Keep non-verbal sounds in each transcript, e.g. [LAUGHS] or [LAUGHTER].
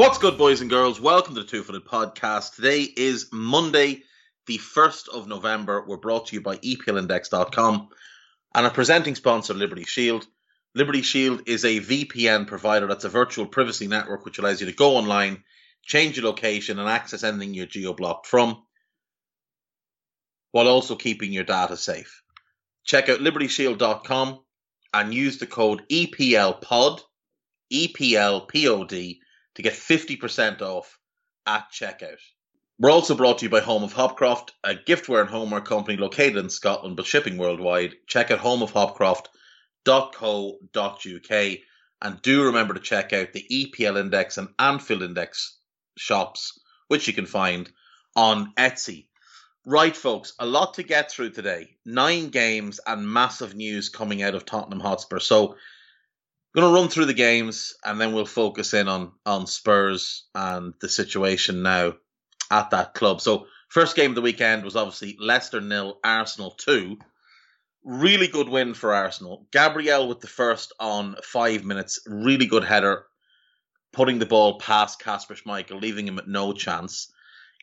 What's good, boys and girls? Welcome to the Two Footed Podcast. Today is Monday, the 1st of November. We're brought to you by EPLindex.com and our presenting sponsor, Liberty Shield. Liberty Shield is a VPN provider that's a virtual privacy network which allows you to go online, change your location, and access anything you're geo blocked from while also keeping your data safe. Check out libertyshield.com and use the code EPLPOD, EPLPOD to get 50% off at checkout. We're also brought to you by Home of Hopcroft, a giftware and homeware company located in Scotland but shipping worldwide. Check out homeofhopcroft.co.uk and do remember to check out the EPL Index and Anfield Index shops, which you can find on Etsy. Right, folks, a lot to get through today. Nine games and massive news coming out of Tottenham Hotspur. So going to run through the games and then we'll focus in on on Spurs and the situation now at that club. So first game of the weekend was obviously Leicester nil, Arsenal two. Really good win for Arsenal. Gabriel with the first on five minutes, really good header, putting the ball past Kasper Schmeichel, leaving him at no chance.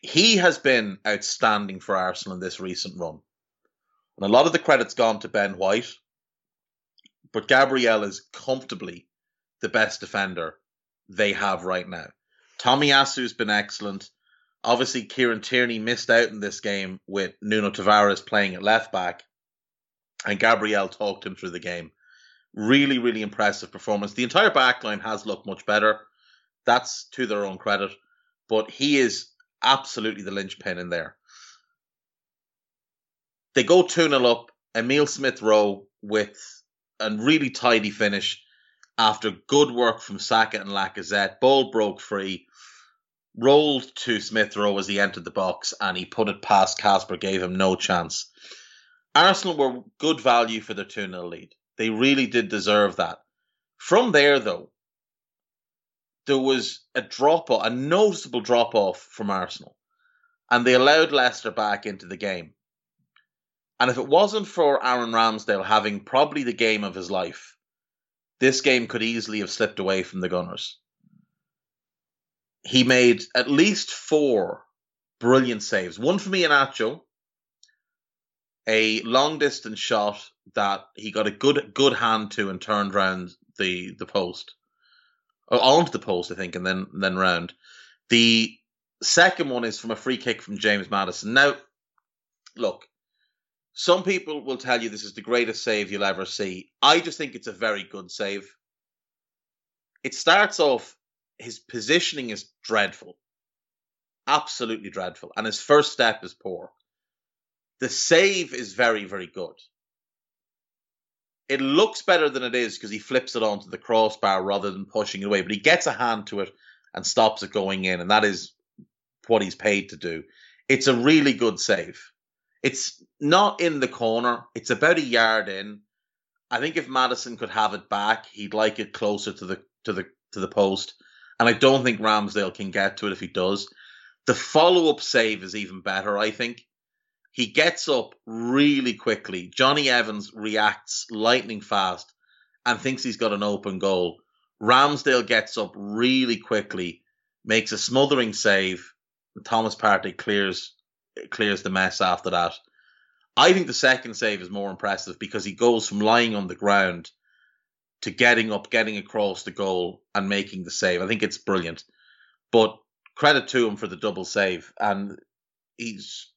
He has been outstanding for Arsenal in this recent run. And a lot of the credit's gone to Ben White but Gabriel is comfortably the best defender they have right now. Tomiyasu's been excellent. Obviously, Kieran Tierney missed out in this game with Nuno Tavares playing at left back, and Gabriel talked him through the game. Really, really impressive performance. The entire backline has looked much better. That's to their own credit, but he is absolutely the linchpin in there. They go 2 0 up. Emil Smith Rowe with and really tidy finish after good work from Saka and Lacazette. Ball broke free, rolled to Smith Rowe as he entered the box, and he put it past Kasper, gave him no chance. Arsenal were good value for their 2 0 lead. They really did deserve that. From there, though, there was a drop off, a noticeable drop off from Arsenal, and they allowed Leicester back into the game. And if it wasn't for Aaron Ramsdale having probably the game of his life, this game could easily have slipped away from the Gunners. He made at least four brilliant saves. One for me from Iheanacho, a long distance shot that he got a good good hand to and turned round the the post, or onto the post, I think, and then then round. The second one is from a free kick from James Maddison. Now, look, some people will tell you this is the greatest save you'll ever see. I just think it's a very good save. It starts off, his positioning is dreadful. Absolutely dreadful. And his first step is poor. The save is very, very good. It looks better than it is because he flips it onto the crossbar rather than pushing it away, but he gets a hand to it and stops it going in, and that is what he's paid to do. It's a really good save. It's not in the corner. It's about a yard in. I think if Maddison could have it back, he'd like it closer to the to the to the post. And I don't think Ramsdale can get to it if he does. The follow up save is even better, I think. He gets up really quickly. Jonny Evans reacts lightning fast and thinks he's got an open goal. Ramsdale gets up really quickly, makes a smothering save, and Thomas Partey clears clears the mess after that. I think the second save is more impressive because he goes from lying on the ground to getting up, getting across the goal, and making the save. I think it's brilliant. But credit to him for the double save, and he's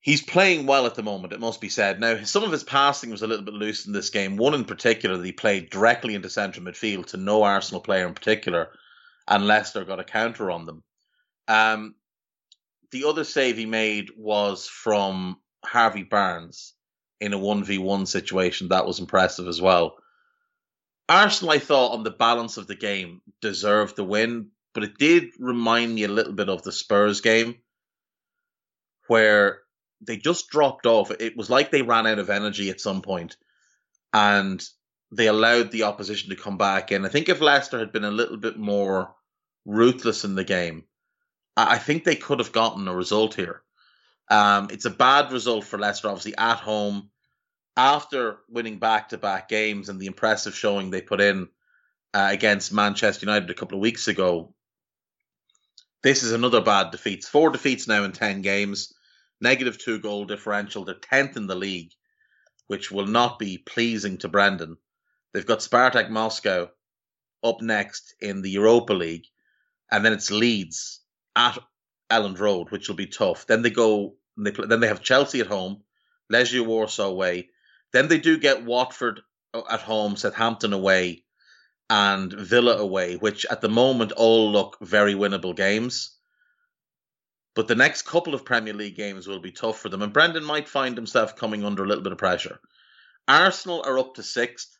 he's playing well at the moment. It must be said. Now, some of his passing was a little bit loose in this game. One in particular that he played directly into central midfield to no Arsenal player in particular, and Leicester got a counter on them. Um, the other save he made was from Harvey Barnes in a 1v1 situation. That was impressive as well. Arsenal, I thought, on the balance of the game, deserved the win, but it did remind me a little bit of the Spurs game where they just dropped off. It was like they ran out of energy at some point and they allowed the opposition to come back in. I think if Leicester had been a little bit more ruthless in the game, I think they could have gotten a result here. Um, it's a bad result for Leicester, obviously, at home after winning back to back games and the impressive showing they put in uh, against Manchester United a couple of weeks ago. This is another bad defeat. Four defeats now in 10 games, negative two goal differential. They're 10th in the league, which will not be pleasing to Brendan. They've got Spartak Moscow up next in the Europa League, and then it's Leeds at Elland Road, which will be tough. Then they go, they play, then they have Chelsea at home, Legia Warsaw away. Then they do get Watford uh, at home, Southampton away, and Villa away, which at the moment all look very winnable games. But the next couple of Premier League games will be tough for them, and Brendan might find himself coming under a little bit of pressure. Arsenal are up to sixth.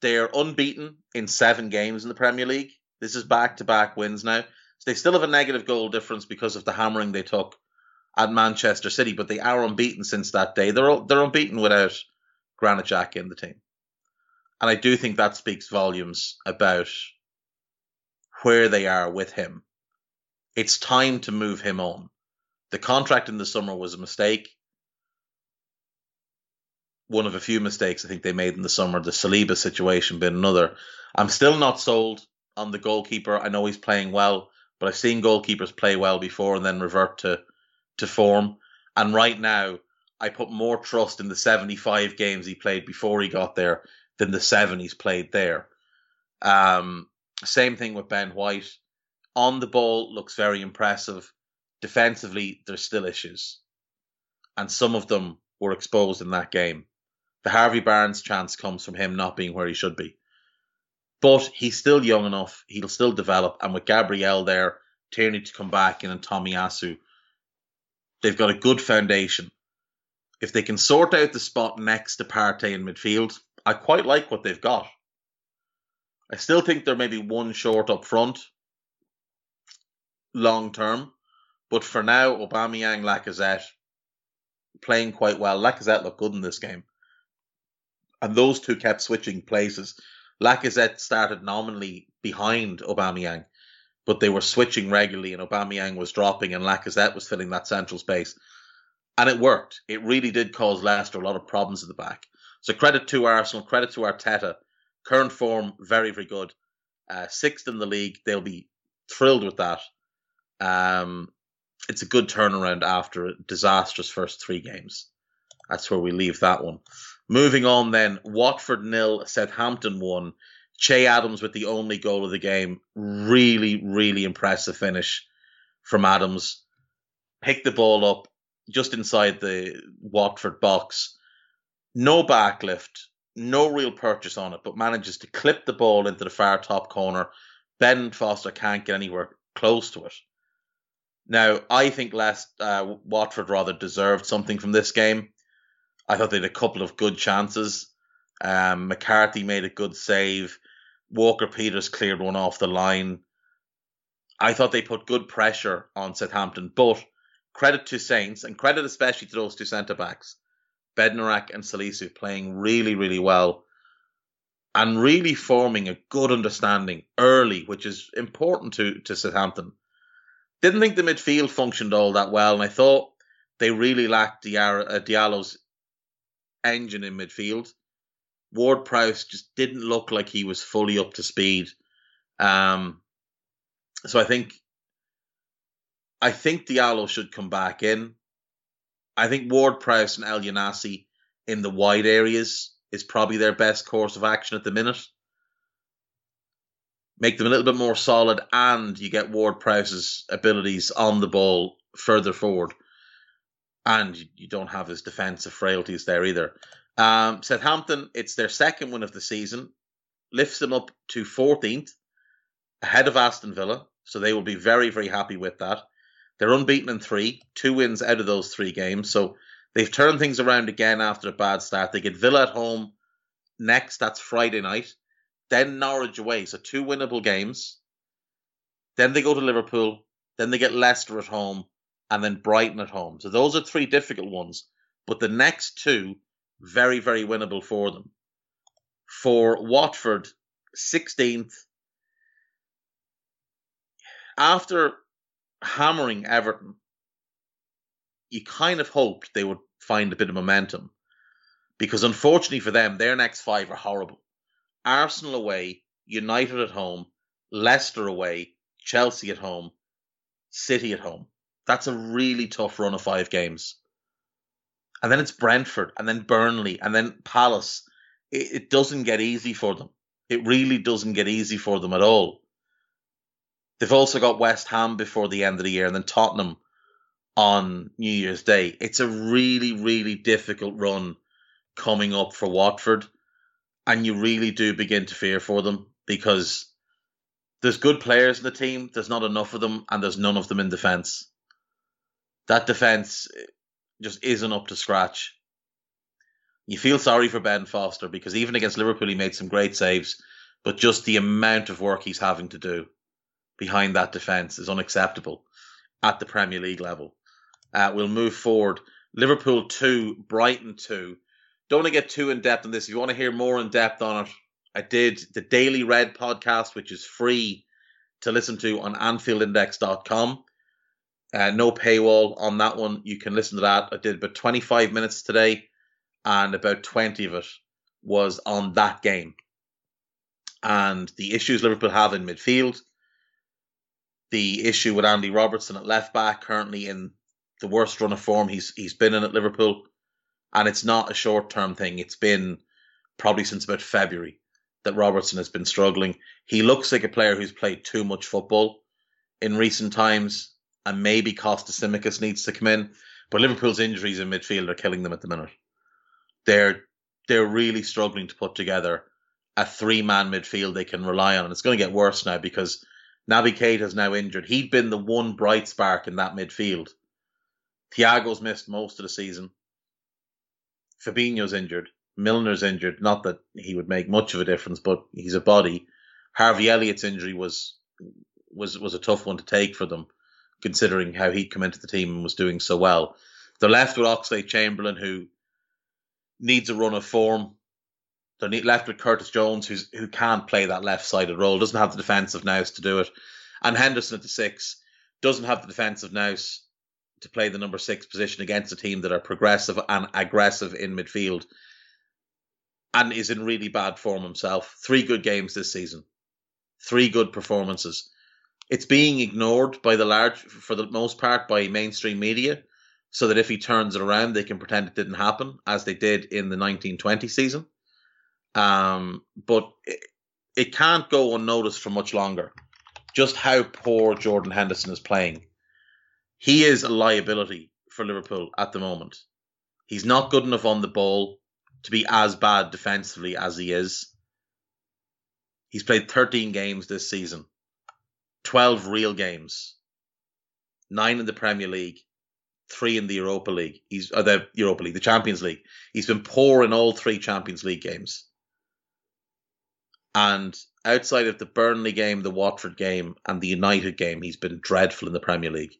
They're unbeaten in seven games in the Premier League. This is back to back wins now. So they still have a negative goal difference because of the hammering they took at Manchester City, but they are unbeaten since that day. They're they're unbeaten without Granit Xhaka in the team, and I do think that speaks volumes about where they are with him. It's time to move him on. The contract in the summer was a mistake. One of a few mistakes I think they made in the summer. The Saliba situation being another. I'm still not sold on the goalkeeper. I know he's playing well, but I've seen goalkeepers play well before and then revert to to form. And right now, I put more trust in the 75 games he played before he got there than the seven he's played there. Um, same thing with Ben White. On the ball, looks very impressive. Defensively, there's still issues. And some of them were exposed in that game. The Harvey Barnes chance comes from him not being where he should be. But he's still young enough. He'll still develop. And with Gabriel there, Tierney to come back in, and Tomiyasu, they've got a good foundation. If they can sort out the spot next to Partey in midfield, I quite like what they've got. I still think they're maybe one short up front long term. But for now, Aubameyang, Lacazette playing quite well. Lacazette looked good in this game. And those two kept switching places. Lacazette started nominally behind Aubameyang, but they were switching regularly, and Aubameyang was dropping, and Lacazette was filling that central space, and it worked. It really did cause Leicester a lot of problems at the back. So credit to Arsenal, credit to Arteta. Current form very very good. Uh, sixth in the league, they'll be thrilled with that. Um, it's a good turnaround after a disastrous first three games. That's where we leave that one. Moving on then, Watford nil, Southampton one. Che Adams with the only goal of the game. Really, really impressive finish from Adams. Picked the ball up just inside the Watford box. No backlift, no real purchase on it, but manages to clip the ball into the far top corner. Ben Foster can't get anywhere close to it. Now, I think last uh, Watford rather deserved something from this game. I thought they had a couple of good chances. Um, McCarthy made a good save. Walker Peters cleared one off the line. I thought they put good pressure on Southampton, but credit to Saints and credit especially to those two centre backs, Bednarek and Salisu, playing really, really well and really forming a good understanding early, which is important to, to Southampton. Didn't think the midfield functioned all that well, and I thought they really lacked uh, Diallo's engine in midfield. Ward Prowse just didn't look like he was fully up to speed. Um, so I think I think Diallo should come back in. I think Ward Prowse and Elyounoussi in the wide areas is probably their best course of action at the minute. Make them a little bit more solid, and you get Ward Prowse's abilities on the ball further forward and you don't have his defensive frailties there either. Um, Southampton, it's their second win of the season, lifts them up to 14th, ahead of Aston Villa, So they will be very, very happy with that. They're unbeaten in three, two wins out of those three games. So they've turned things around again after a bad start. They get Villa at home next. That's Friday night. Then Norwich away. So two winnable games. Then they go to Liverpool. Then they get Leicester at home. And then Brighton at home. So those are three difficult ones. But the next two, very, very winnable for them. For Watford, 16th. After hammering Everton, you kind of hoped they would find a bit of momentum. Because unfortunately for them, their next five are horrible. Arsenal away, United at home, Leicester away, Chelsea at home, City at home. That's a really tough run of five games. And then it's Brentford, and then Burnley, and then Palace. It, it doesn't get easy for them. It really doesn't get easy for them at all. They've also got West Ham before the end of the year, and then Tottenham on New Year's Day. It's a really, really difficult run coming up for Watford, and you really do begin to fear for them because there's good players in the team, there's not enough of them, and there's none of them in defence. That defence just isn't up to scratch. You feel sorry for Ben Foster because even against Liverpool, he made some great saves, but just the amount of work he's having to do behind that defence is unacceptable at the Premier League level. Uh, we'll move forward. Liverpool 2, Brighton 2. Don't want to get too in depth on this. If you want to hear more in depth on it, I did the Daily Red podcast, which is free to listen to on AnfieldIndex.com. Uh, no paywall on that one. You can listen to that. I did about 25 minutes today, and about 20 of it was on that game. And the issues Liverpool have in midfield, the issue with Andy Robertson at left back, currently in the worst run of form he's he's been in at Liverpool, and it's not a short term thing. It's been probably since about February that Robertson has been struggling. He looks like a player who's played too much football in recent times, and maybe Tsimikas needs to come in. But Liverpool's injuries in midfield are killing them at the minute. They're they're really struggling to put together a three man midfield they can rely on, and it's going to get worse now because Naby Keita's now injured. He'd been the one bright spark in that midfield. Thiago's missed most of the season. Fabinho's injured. Milner's injured. Not that he would make much of a difference, but he's a body. Harvey Elliott's injury was was was a tough one to take for them, considering how he'd come into the team and was doing so well. They're left with Oxlade Chamberlain, who needs a run of form. They're left with Curtis Jones, who's who can't play that left sided role, doesn't have the defensive nous to do it, and Henderson at the six doesn't have the defensive nous to play the number six position against a team that are progressive and aggressive in midfield and is in really bad form himself. Three good games this season, three good performances. It's being ignored by the large, for the most part, by mainstream media, so that if he turns it around, they can pretend it didn't happen, as they did in the 1920 season. Um, but it, it can't go unnoticed for much longer. Just how poor Jordan Henderson is playing he is a liability for Liverpool at the moment. He's not good enough on the ball to be as bad defensively as he is. He's played 13 games this season, 12 real games, nine in the Premier League, three in the Europa League. He's uh, the Europa League, the Champions League. He's been poor in all three Champions League games. And outside of the Burnley game, the Watford game, and the United game, he's been dreadful in the Premier League.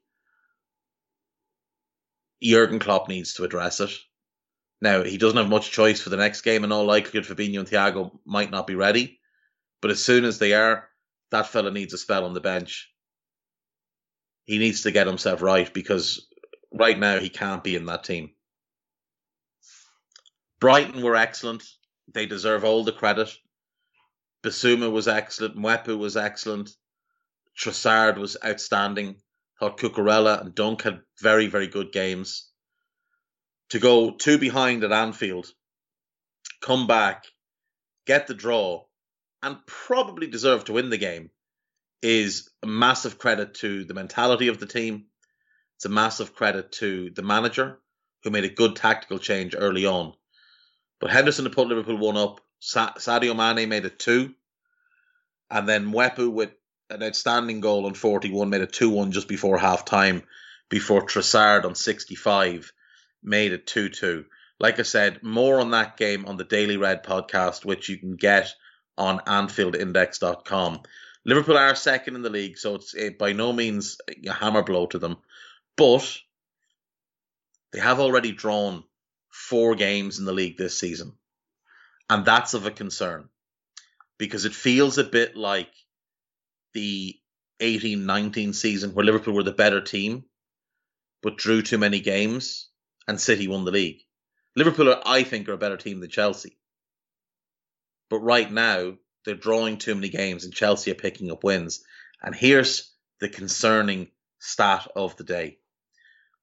Jurgen Klopp needs to address it. Now, he doesn't have much choice for the next game, and all likelihood Fabinho and Thiago might not be ready. But as soon as they are, that fella needs a spell on the bench. He needs to get himself right because right now he can't be in that team. Brighton were excellent. They deserve all the credit. Bissouma was excellent. Mwepu was excellent. Trossard was outstanding thought Cucurella and Dunk had very, very good games. To go two behind at Anfield, come back, get the draw, and probably deserve to win the game is a massive credit to the mentality of the team. It's a massive credit to the manager who made a good tactical change early on. But Henderson had put Liverpool one up. Sa- Sadio Mane made it two. And then Mwepu with an outstanding goal on 41, made it 2 1 just before half time, before Trossard on 65 made it 2 2. Like I said, more on that game on the Daily Red podcast, which you can get on AnfieldIndex.com. Liverpool are second in the league, so it's it, by no means a hammer blow to them. But they have already drawn four games in the league this season. And that's of a concern because it feels a bit like the 18 19 season where Liverpool were the better team but drew too many games and City won the league. Liverpool, are, I think, are a better team than Chelsea. But right now, they're drawing too many games and Chelsea are picking up wins. And here's the concerning stat of the day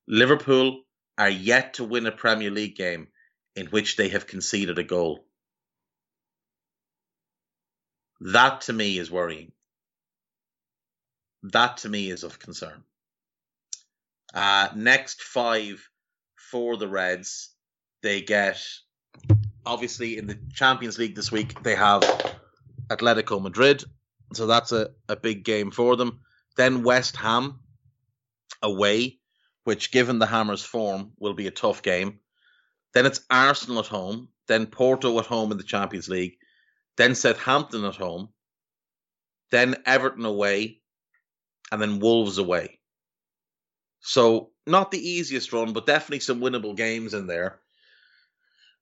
Liverpool are yet to win a Premier League game in which they have conceded a goal. That to me is worrying. That to me is of concern. Uh, next five for the Reds, they get obviously in the Champions League this week, they have Atletico Madrid. So that's a, a big game for them. Then West Ham away which, given the Hammers' form, will be a tough game. Then it's Arsenal at home, then Porto at home in the Champions League, then Southampton at home, then Everton away, and then Wolves away. So, not the easiest run, but definitely some winnable games in there.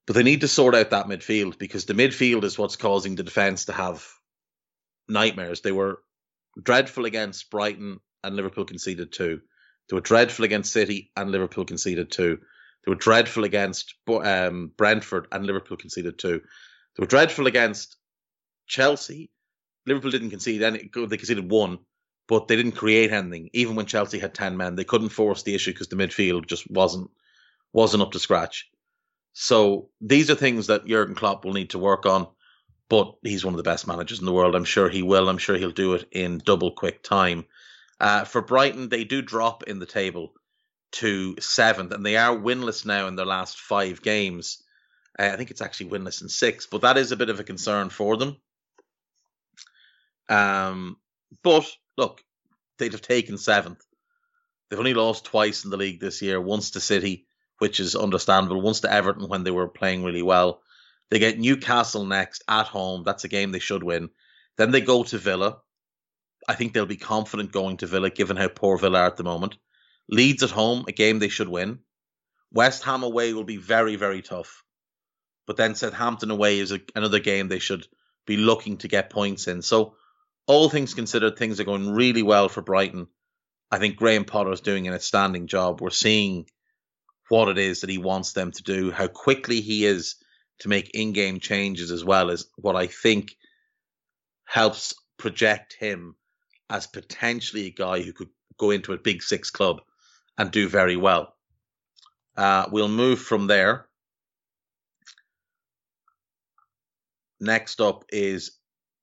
But they need to sort out that midfield because the midfield is what's causing the defence to have nightmares. They were dreadful against Brighton and Liverpool conceded two. They were dreadful against City and Liverpool conceded two. They were dreadful against um, Brentford and Liverpool conceded two. They were dreadful against Chelsea. Liverpool didn't concede any. They conceded one, but they didn't create anything. Even when Chelsea had ten men, they couldn't force the issue because the midfield just wasn't wasn't up to scratch. So these are things that Jurgen Klopp will need to work on. But he's one of the best managers in the world. I'm sure he will. I'm sure he'll do it in double quick time. Uh, for Brighton, they do drop in the table to seventh, and they are winless now in their last five games. Uh, I think it's actually winless in six, but that is a bit of a concern for them. Um, but look, they'd have taken seventh. They've only lost twice in the league this year. Once to City, which is understandable. Once to Everton when they were playing really well. They get Newcastle next at home. That's a game they should win. Then they go to Villa, I think they'll be confident going to Villa, given how poor Villa are at the moment. Leeds at home, a game they should win. West Ham away will be very, very tough. But then Southampton away is a, another game they should be looking to get points in. So, all things considered, things are going really well for Brighton. I think Graham Potter is doing an outstanding job. We're seeing what it is that he wants them to do, how quickly he is to make in game changes, as well as what I think helps project him as potentially a guy who could go into a big six club and do very well. Uh, we'll move from there. Next up is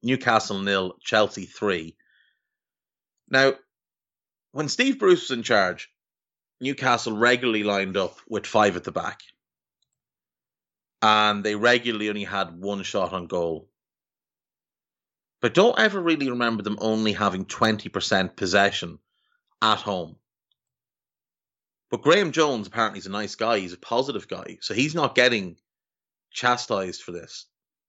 Newcastle nil, Chelsea three. Now, when Steve Bruce was in charge, Newcastle regularly lined up with five at the back. And they regularly only had one shot on goal but don't ever really remember them only having 20% possession at home. But Graeme Jones apparently is a nice guy. He's a positive guy. So he's not getting chastised for this.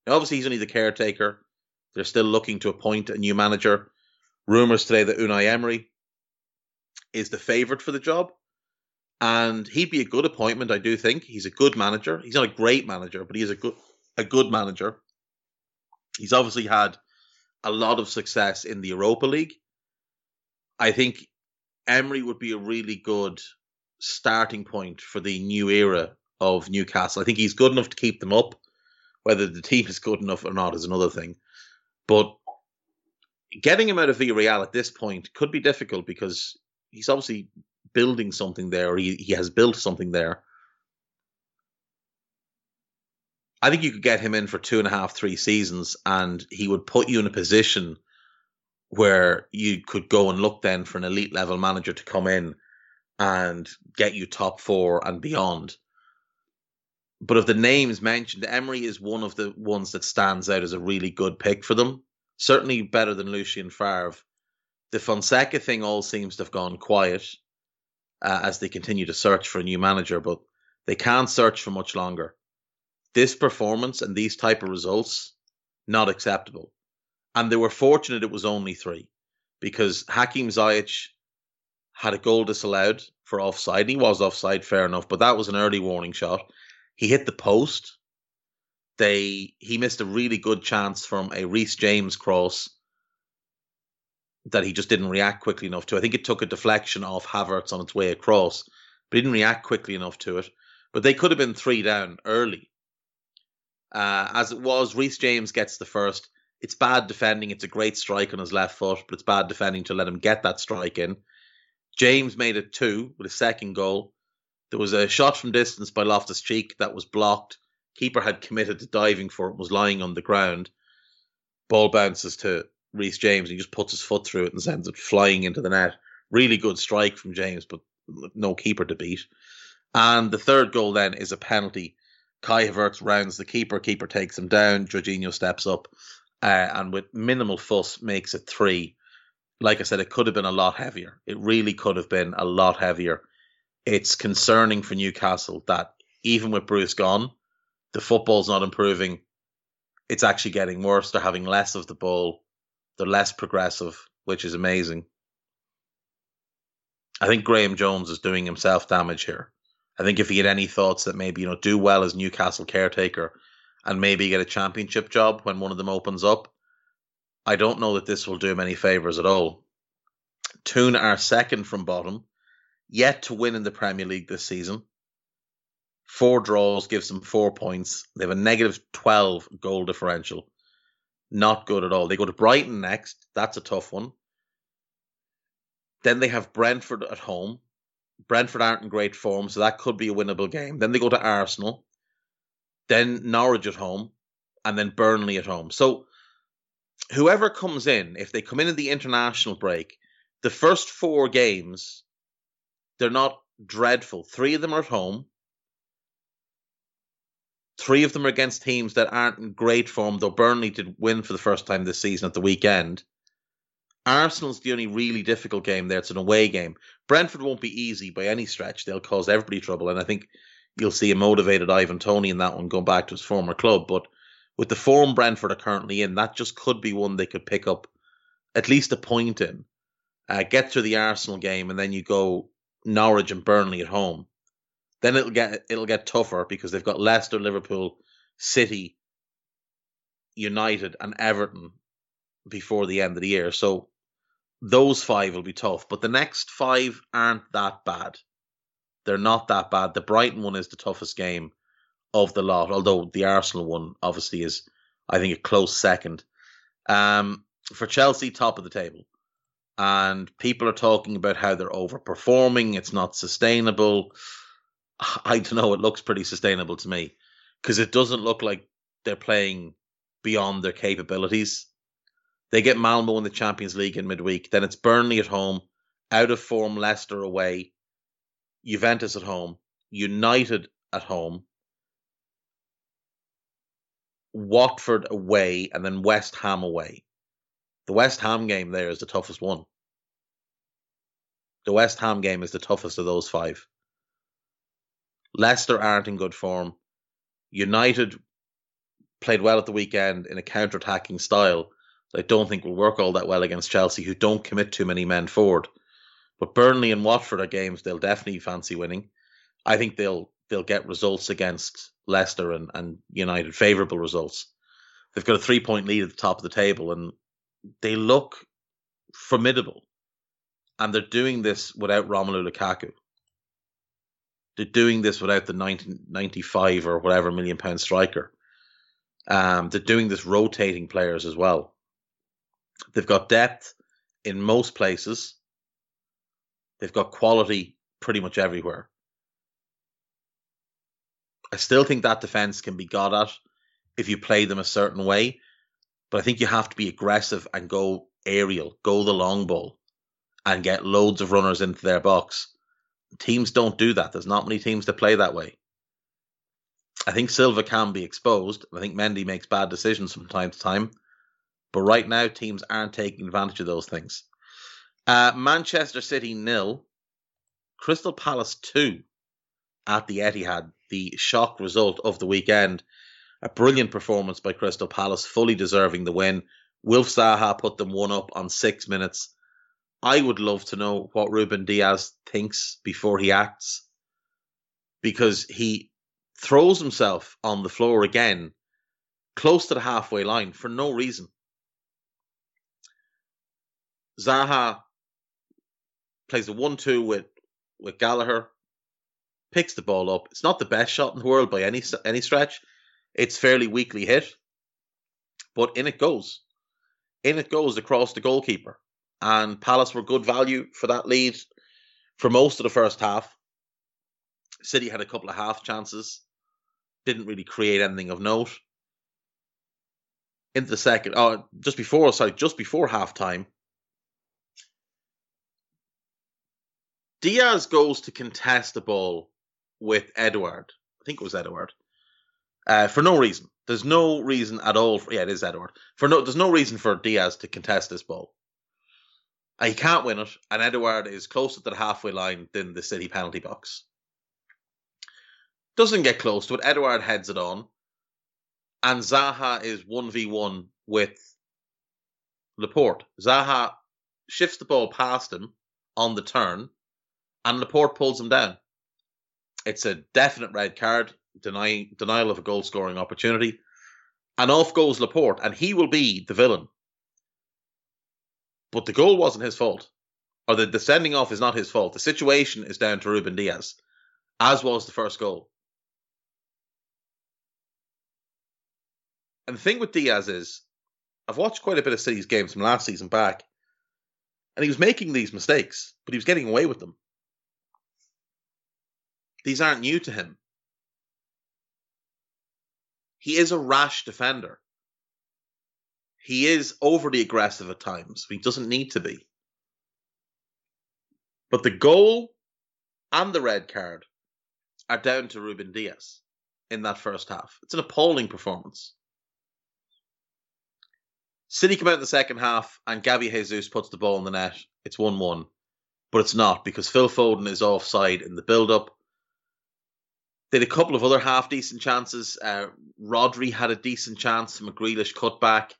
Now, obviously, he's only the caretaker. They're still looking to appoint a new manager. Rumours today that Unai Emery is the favourite for the job. And he'd be a good appointment, I do think. He's a good manager. He's not a great manager, but he is a good a good manager. He's obviously had a lot of success in the Europa League. I think Emery would be a really good starting point for the new era of Newcastle. I think he's good enough to keep them up. Whether the team is good enough or not is another thing. But getting him out of Villarreal at this point could be difficult because he's obviously building something there, or he, he has built something there. I think you could get him in for two and a half, three seasons, and he would put you in a position where you could go and look then for an elite level manager to come in and get you top four and beyond. But of the names mentioned, Emery is one of the ones that stands out as a really good pick for them. Certainly better than Lucien Favre. The Fonseca thing all seems to have gone quiet uh, as they continue to search for a new manager, but they can't search for much longer. This performance and these type of results, not acceptable. And they were fortunate it was only three because Hakim Ziyech had a goal disallowed for offside. He was offside, fair enough, but that was an early warning shot. He hit the post. They he missed a really good chance from a Reece James cross that he just didn't react quickly enough to. I think it took a deflection off Havertz on its way across, but he didn't react quickly enough to it. But they could have been three down early. Uh, as it was, Reece James gets the first. It's bad defending. It's a great strike on his left foot, but it's bad defending to let him get that strike in. James made it two with a second goal. There was a shot from distance by Loftus Cheek that was blocked. Keeper had committed to diving for it, was lying on the ground. Ball bounces to Reece James. He just puts his foot through it and sends it flying into the net. Really good strike from James, but no keeper to beat. And the third goal then is a penalty. Kai Havertz rounds the keeper. Keeper takes him down. Jorginho steps up uh, and with minimal fuss makes it three. Like I said, it could have been a lot heavier. It really could have been a lot heavier. It's concerning for Newcastle that even with Bruce gone, the football's not improving. It's actually getting worse. They're having less of the ball they're less progressive, which is amazing. I think Graeme Jones is doing himself damage here. I think if he had any thoughts that maybe, you know, do well as Newcastle caretaker and maybe get a championship job when one of them opens up, I don't know that this will do him any favours at all. Toon are second from bottom, yet to win in the Premier League this season. Four draws gives them four points. They have a negative 12 goal differential. Not good at all. They go to Brighton next. That's a tough one. Then they have Brentford at home. Brentford aren't in great form, so that could be a winnable game. Then they go to Arsenal. Then Norwich at home. And then Burnley at home. So whoever comes in, if they come in at the international break, the first four games, they're not dreadful. Three of them are at home. Three of them are against teams that aren't in great form, though Burnley did win for the first time this season at the weekend. Arsenal's the only really difficult game there. It's an away game. Brentford won't be easy by any stretch. They'll cause everybody trouble. And I think you'll see a motivated Ivan Toney in that one going back to his former club. But with the form Brentford are currently in, that just could be one they could pick up at least a point in. Uh, get through the Arsenal game, and then you go Norwich and Burnley at home. Then it'll get it'll get tougher because they've got Leicester, Liverpool, City, United, and Everton before the end of the year. So those five will be tough. But the next five aren't that bad. They're not that bad. The Brighton one is the toughest game of the lot, although the Arsenal one obviously is, I think, a close second. Um, for Chelsea, top of the table. And people are talking about how they're overperforming, it's not sustainable. I don't know. It looks pretty sustainable to me because it doesn't look like they're playing beyond their capabilities. They get Malmo in the Champions League in midweek. Then it's Burnley at home, out of form Leicester away, Juventus at home, United at home, Watford away, and then West Ham away. The West Ham game there is the toughest one. The West Ham game is the toughest of those five. Leicester aren't in good form. United played well at the weekend in a counter-attacking style that I don't think will work all that well against Chelsea, who don't commit too many men forward. But Burnley and Watford are games they'll definitely fancy winning. I think they'll they'll get results against Leicester and, and United, favourable results. They've got a three point lead at the top of the table and they look formidable. And they're doing this without Romelu Lukaku they're doing this without the 1995 or whatever million pound striker. Um, they're doing this rotating players as well. They've got depth in most places. They've got quality pretty much everywhere. I still think that defense can be got at if you play them a certain way, but I think you have to be aggressive and go aerial, go the long ball, and get loads of runners into their box teams don't do that. There's not many teams that play that way. I think Silva can be exposed. I think Mendy makes bad decisions from time to time. But right now, teams aren't taking advantage of those things. Uh, Manchester City nil, Crystal Palace two at the Etihad. The shock result of the weekend. A brilliant performance by Crystal Palace, fully deserving the win. Wilf Zaha put them one up on six minutes. I would love to know what Ruben Dias thinks before he acts because he throws himself on the floor again, close to the halfway line for no reason. Zaha plays a 1 2 with, with Gallagher, picks the ball up. It's not the best shot in the world by any, any stretch. It's fairly weakly hit, but in it goes. In it goes across the goalkeeper. And Palace were good value for that lead for most of the first half. City had a couple of half chances, didn't really create anything of note. Into the second, oh, just before, sorry, just before half time, Dias goes to contest the ball with Edouard. I think it was Edouard. Uh, for no reason. There's no reason at all. For, yeah, it is Edouard. For no, there's no reason for Dias to contest this ball. He can't win it, and Edouard is closer to the halfway line than the City penalty box. Doesn't get close to it. Edouard heads it on, and Zaha is one v one with Laporte. Zaha shifts the ball past him on the turn, and Laporte pulls him down. It's a definite red card, deny, denial of a goal scoring opportunity, and off goes Laporte, and he will be the villain. But the goal wasn't his fault, or the, the sending off is not his fault. The situation is down to Ruben Dias, as was the first goal. And the thing with Dias is, I've watched quite a bit of City's games from last season back, and he was making these mistakes, but he was getting away with them. These aren't new to him. He is a rash defender. He is overly aggressive at times. He doesn't need to be. But the goal and the red card are down to Ruben Dias in that first half. It's an appalling performance. City come out in the second half and Gabby Jesus puts the ball in the net. It's 1 1. But it's not because Phil Foden is offside in the build up. They had a couple of other half decent chances. Uh, Rodri had a decent chance from a Grealish cutback.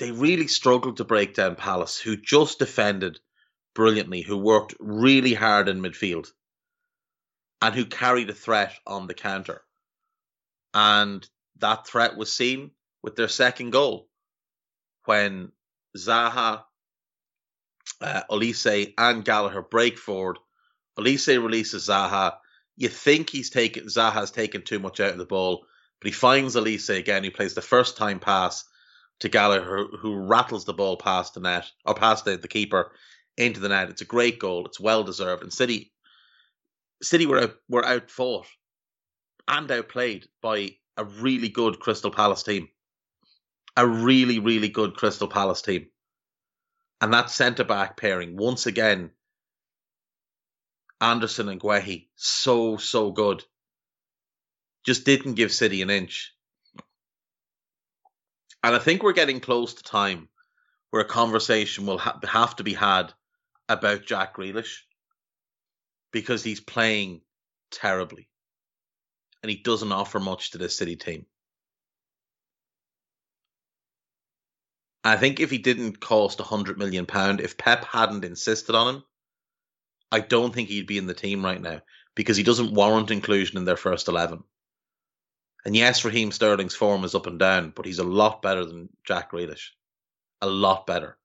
They really struggled to break down Palace, who just defended brilliantly, who worked really hard in midfield, and who carried a threat on the counter. And that threat was seen with their second goal when Zaha, uh, Olise, and Gallagher break forward. Olise releases Zaha. You think he's taken Zaha's taken too much out of the ball, but he finds Olise again, who plays the first time pass to Gallagher, who rattles the ball past the net or past the, the keeper into the net. It's a great goal. It's well deserved. And City, City were out, were and outplayed by a really good Crystal Palace team a really, really good Crystal Palace team. And that centre back pairing, once again, Anderson and Guehi, so, so good. Just didn't give City an inch. And I think we're getting close to time where a conversation will ha- have to be had about Jack Grealish because he's playing terribly and he doesn't offer much to this City team. I think if he didn't cost a hundred million pound, if Pep hadn't insisted on him, I don't think he'd be in the team right now because he doesn't warrant inclusion in their first eleven. And yes, Raheem Sterling's form is up and down, but he's a lot better than Jack Grealish. A lot better.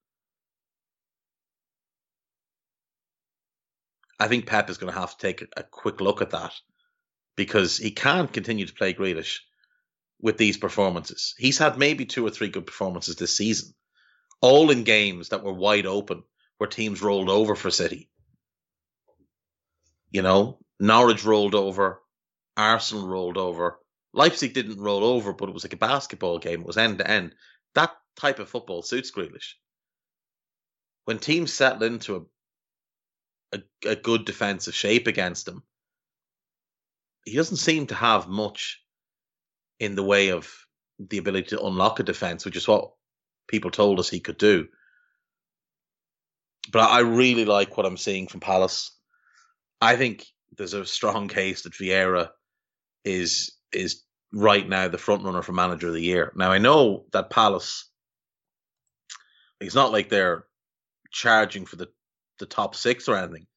I think Pep is going to have to take a quick look at that because he can't continue to play Grealish with these performances. He's had maybe two or three good performances this season, all in games that were wide open, where teams rolled over for City. You know, Norwich rolled over, Arsenal rolled over, Leipzig didn't roll over, but it was like a basketball game. It was end to end. That type of football suits Grealish. When teams settle into a, a, a good defensive shape against him, he doesn't seem to have much in the way of the ability to unlock a defense, which is what people told us he could do. but I really like what I'm seeing from Palace. I think there's a strong case that Vieira is is right now the front runner for manager of the year. Now I know that Palace it's not like they're charging for the, the top six or anything.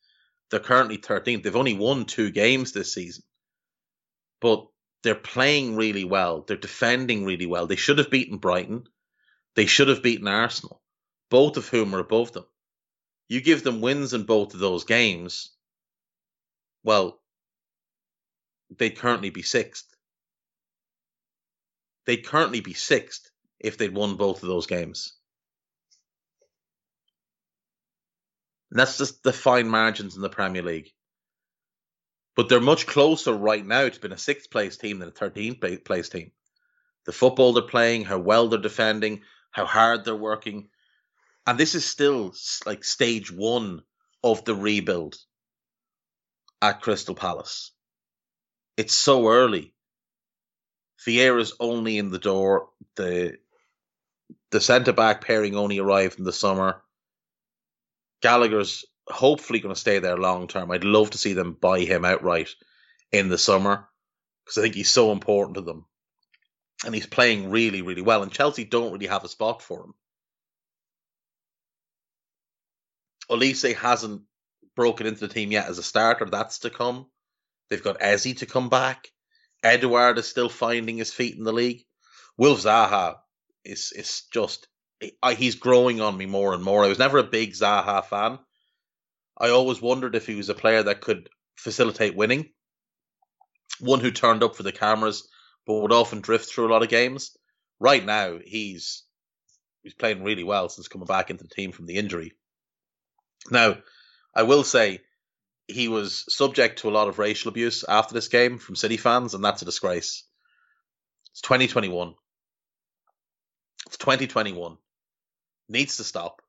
They're currently 13th. They've only won two games this season. But they're playing really well. They're defending really well. They should have beaten Brighton. They should have beaten Arsenal, both of whom are above them. You give them wins in both of those games, well, they'd currently be sixth. They'd currently be sixth if they'd won both of those games. And that's just the fine margins in the Premier League. But they're much closer right now to being a sixth place team than a 13th place team. The football they're playing, how well they're defending, how hard they're working. And this is still like stage one of the rebuild at Crystal Palace. It's so early. Vieira's only in the door. The the centre back pairing only arrived in the summer. Gallagher's hopefully going to stay there long term. I'd love to see them buy him outright in the summer because I think he's so important to them. And he's playing really, really well. And Chelsea don't really have a spot for him. Olise hasn't broken into the team yet as a starter. That's to come. They've got Eze to come back. Edouard is still finding his feet in the league. Wilf Zaha is is just he's growing on me more and more. I was never a big Zaha fan. I always wondered if he was a player that could facilitate winning, one who turned up for the cameras but would often drift through a lot of games. Right now, he's he's playing really well since coming back into the team from the injury. Now, I will say he was subject to a lot of racial abuse after this game from City fans, and that's a disgrace. It's 2021. It's 2021 needs to stop.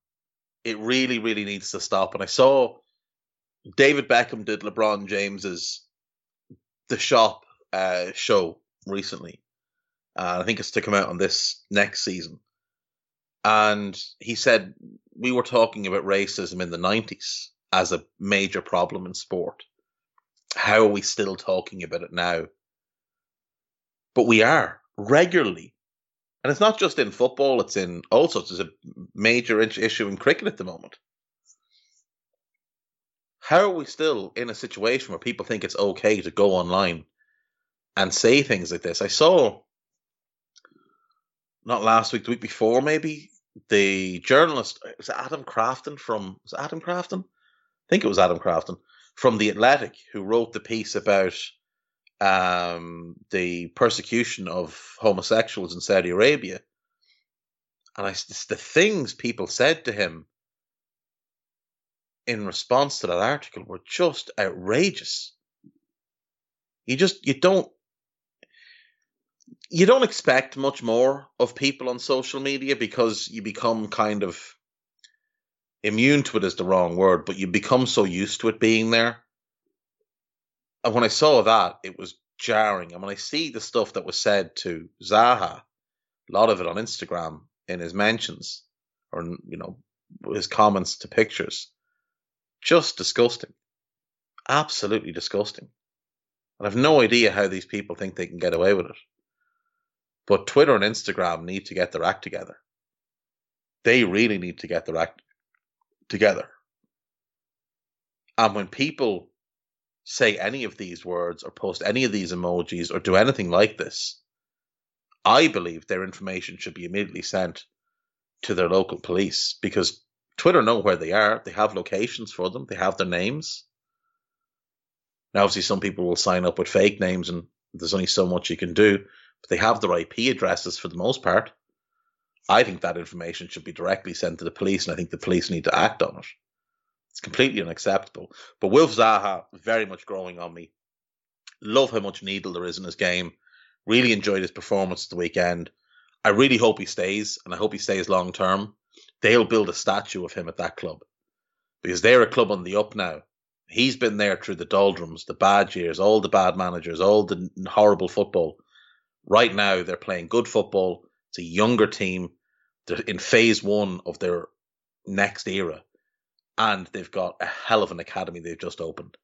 It really, really needs to stop. And I saw David Beckham did LeBron James's The Shop uh, show recently. Uh, I think it's to come out on this next season. And he said we were talking about racism in the 90s as a major problem in sport. How are we still talking about it now? But we are regularly and it's not just in football, it's in all sorts. It's a major issue in cricket at the moment. How are we still in a situation where people think it's okay to go online and say things like this? I saw, not last week, the week before, maybe, the journalist, was Adam Crafton from, was Adam Crafton? I think it was Adam Crafton from The Athletic who wrote the piece about um, the persecution of homosexuals in Saudi Arabia. And I, the things people said to him in response to that article were just outrageous. You just, you don't, you don't expect much more of people on social media because you become kind of immune to it is the wrong word, but you become so used to it being there and when I saw that, it was jarring. And when I see the stuff that was said to Zaha, a lot of it on Instagram in his mentions or you know his comments to pictures, just disgusting, absolutely disgusting. And I've no idea how these people think they can get away with it. But Twitter and Instagram need to get their act together. They really need to get their act together. And when people say any of these words or post any of these emojis or do anything like this, I believe their information should be immediately sent to their local police because Twitter know where they are. They have locations for them. They have their names. Now, obviously, some people will sign up with fake names, and there's only so much you can do. But they have their IP addresses for the most part. I think that information should be directly sent to the police, and I think the police need to act on it. It's completely unacceptable. But Wilf Zaha, very much growing on me. Love how much needle there is in his game. Really enjoyed his performance the weekend. I really hope he stays, and I hope he stays long term. They'll build a statue of him at that club because they're a club on the up now. He's been there through the doldrums, the bad years, all the bad managers, all the horrible football. Right now, they're playing good football. It's a younger team. They're in phase one of their next era and they've got a hell of an academy they've just opened.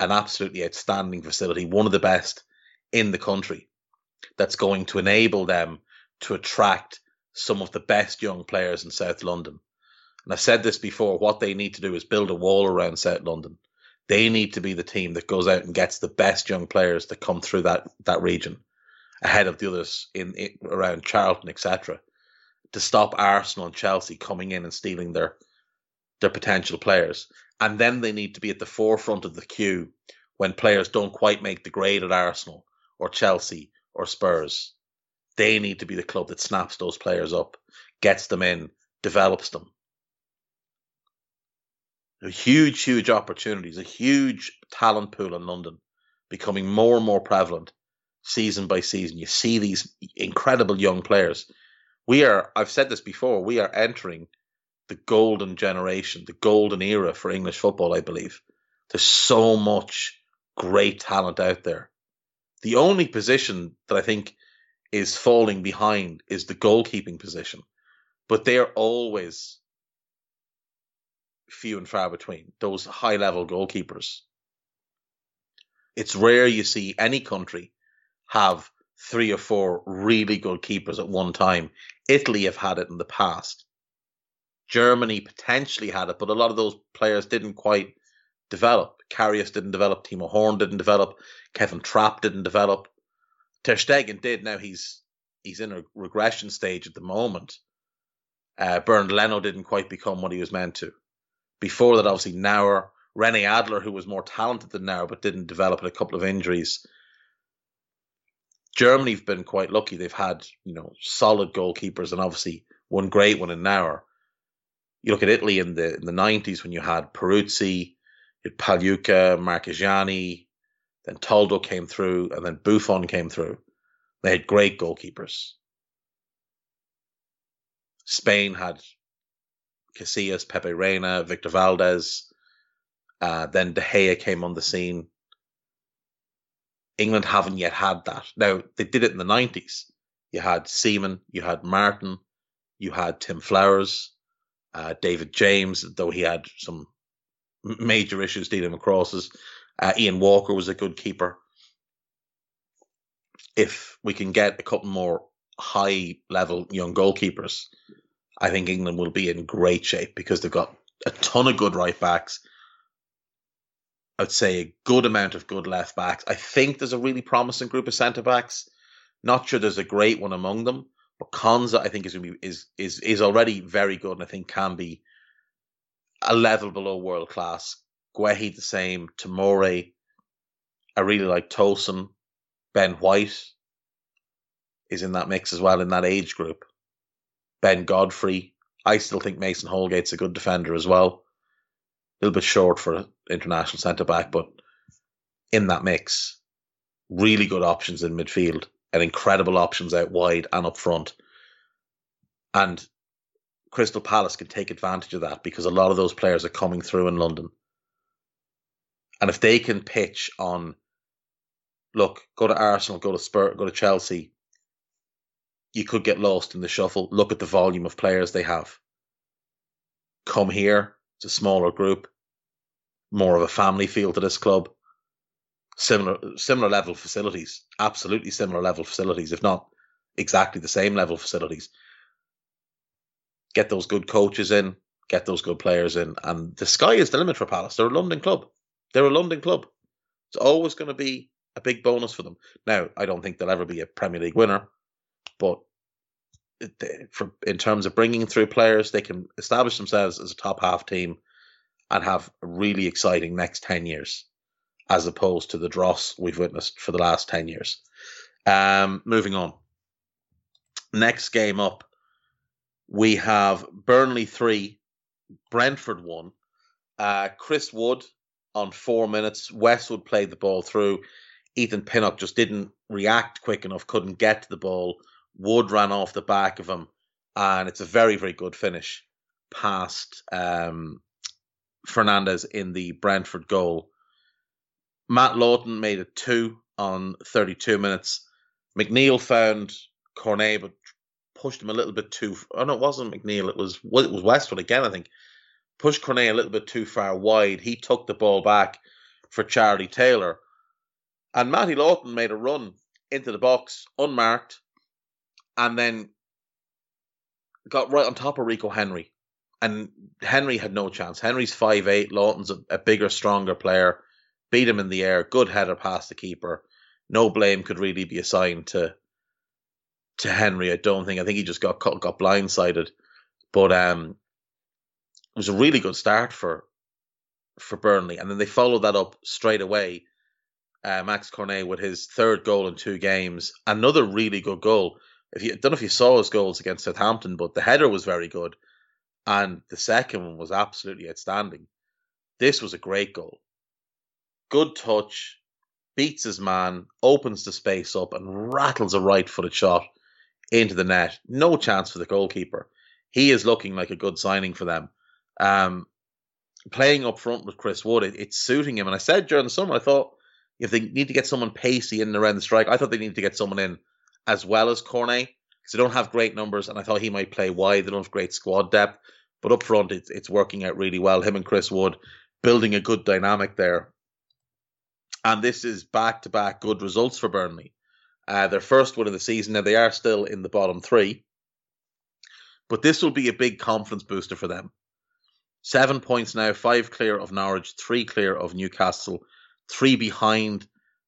An absolutely outstanding facility, one of the best in the country, that's going to enable them to attract some of the best young players in South London. And I've said this before what they need to do is build a wall around South London. They need to be the team that goes out and gets the best young players that come through that, that region ahead of the others in, in around Charlton, etc. To stop Arsenal and Chelsea coming in and stealing their their potential players. And then they need to be at the forefront of the queue when players don't quite make the grade at Arsenal or Chelsea or Spurs. They need to be the club that snaps those players up, gets them in, develops them. A huge, huge opportunities, a huge talent pool in London becoming more and more prevalent season by season. You see these incredible young players. We are, I've said this before, we are entering the golden generation, the golden era for English football, I believe. There's so much great talent out there. The only position that I think is falling behind is the goalkeeping position, but they're always few and far between, those high level goalkeepers. It's rare you see any country have three or four really good keepers at one time. Italy have had it in the past. Germany potentially had it, but a lot of those players didn't quite develop. Karius didn't develop. Timo Horn didn't develop. Kevin Trapp didn't develop. Ter Stegen did. Now he's he's in a regression stage at the moment. Uh, Bernd Leno didn't quite become what he was meant to. Before that, obviously, Neuer, Rene Adler, who was more talented than Neuer but didn't develop a couple of injuries. Germany've been quite lucky. They've had, you know, solid goalkeepers and obviously one great one in Neuer you look at Italy in the in the nineties when you had Peruzzi, you had Pagliuca, Marchegiani, then Toldo came through, and then Buffon came through. They had great goalkeepers. Spain had Casillas, Pepe Reina, Victor Valdés. Uh, then De Gea came on the scene. England haven't yet had that. Now they did it in the nineties. You had Seaman, you had Martin, you had Tim Flowers, uh, David James, though he had some major issues dealing with crosses. Uh, Ian Walker was a good keeper. If we can get a couple more high level young goalkeepers, I think England will be in great shape because they've got a ton of good right backs. I'd say a good amount of good left backs. I think there's a really promising group of centre backs. Not sure there's a great one among them, but Konsa, I think, is is is is already very good, and I think can be a level below world class. Guehi the same. Tomori, I really like Tosin. Ben White is in that mix as well in that age group. Ben Godfrey. I still think Mason Holgate's a good defender as well. A little bit short for an international centre back, but in that mix, really good options in midfield and incredible options out wide and up front. And Crystal Palace can take advantage of that because a lot of those players are coming through in London. And if they can pitch on, look, go to Arsenal, go to Spurs, go to Chelsea, you could get lost in the shuffle. Look at the volume of players they have. Come here, it's a smaller group, more of a family feel to this club similar similar level facilities, absolutely similar level facilities, if not exactly the same level facilities. Get those good coaches in, get those good players in, and the sky is the limit for Palace. They're a London club. They're a London club. It's always going to be a big bonus for them. Now, I don't think they'll ever be a Premier League winner, but for in terms of bringing through players, they can establish themselves as a top half team and have a really exciting next ten years as opposed to the dross we've witnessed for the last 10 years. Um, moving on. Next game up, we have Burnley 3, Brentford 1. Uh, Chris Wood on four minutes. Westwood played the ball through. Ethan Pinnock just didn't react quick enough, couldn't get to the ball. Wood ran off the back of him, and it's a very, very good finish past um, Fernandez in the Brentford goal. Matt Lawton made it two on 32 minutes. McNeil found Cornet, but pushed him a little bit too. Oh no, it wasn't McNeil. It was it was Westwood again. I think pushed Cornet a little bit too far wide. He took the ball back for Charlie Taylor. And Matty Lawton made a run into the box unmarked and then got right on top of Rico Henry. And Henry had no chance. Henry's five eight. Lawton's a, a bigger, stronger player. Beat him in the air. Good header past the keeper. No blame could really be assigned to to Henry. I don't think. I think he just got got blindsided. But um, it was a really good start for for Burnley, and then they followed that up straight away. Uh, Max Cornet with his third goal in two games, another really good goal. If you I don't know if you saw his goals against Southampton, but the header was very good, and the second one was absolutely outstanding. This was a great goal. Good touch, beats his man, opens the space up, and rattles a right footed shot into the net. No chance for the goalkeeper. He is looking like a good signing for them. Um, playing up front with Chris Wood, it, it's suiting him. And I said during the summer, I thought if they need to get someone pacey in and around the strike, I thought they needed to get someone in as well as Cornet because they don't have great numbers, and I thought he might play wide. They don't have great squad depth, but up front, it's it's working out really well. Him and Chris Wood building a good dynamic there, and this is back to back good results for Burnley. Uh, their first win of the season. Now they are still in the bottom three, but this will be a big confidence booster for them. Seven points now, five clear of Norwich, three clear of Newcastle, three behind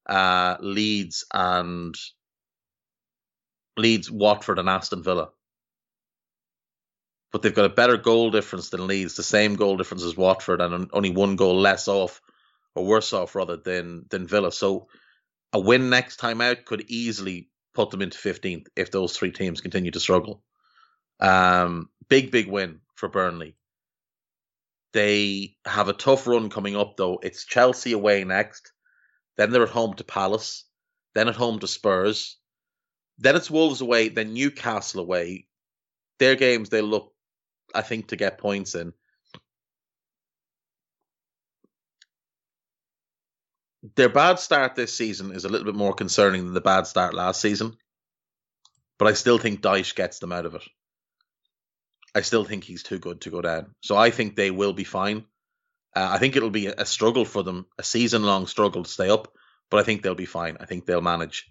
uh, Leeds and Leeds, Watford, and Aston Villa. But they've got a better goal difference than Leeds, the same goal difference as Watford, and only one goal less off, or worse off rather than than Villa. So a win next time out could easily put them into 15th if those three teams continue to struggle. Um, big, big win for Burnley. They have a tough run coming up, though. It's Chelsea away next. Then they're at home to Palace. Then at home to Spurs. Then it's Wolves away. Then Newcastle away. Their games, they look, I think, to get points in. Their bad start this season is a little bit more concerning than the bad start last season. But I still think Dyche gets them out of it. I still think he's too good to go down. So I think they will be fine. Uh, I think it'll be a, struggle for them, a season long struggle to stay up, but I think they'll be fine. I think they'll manage.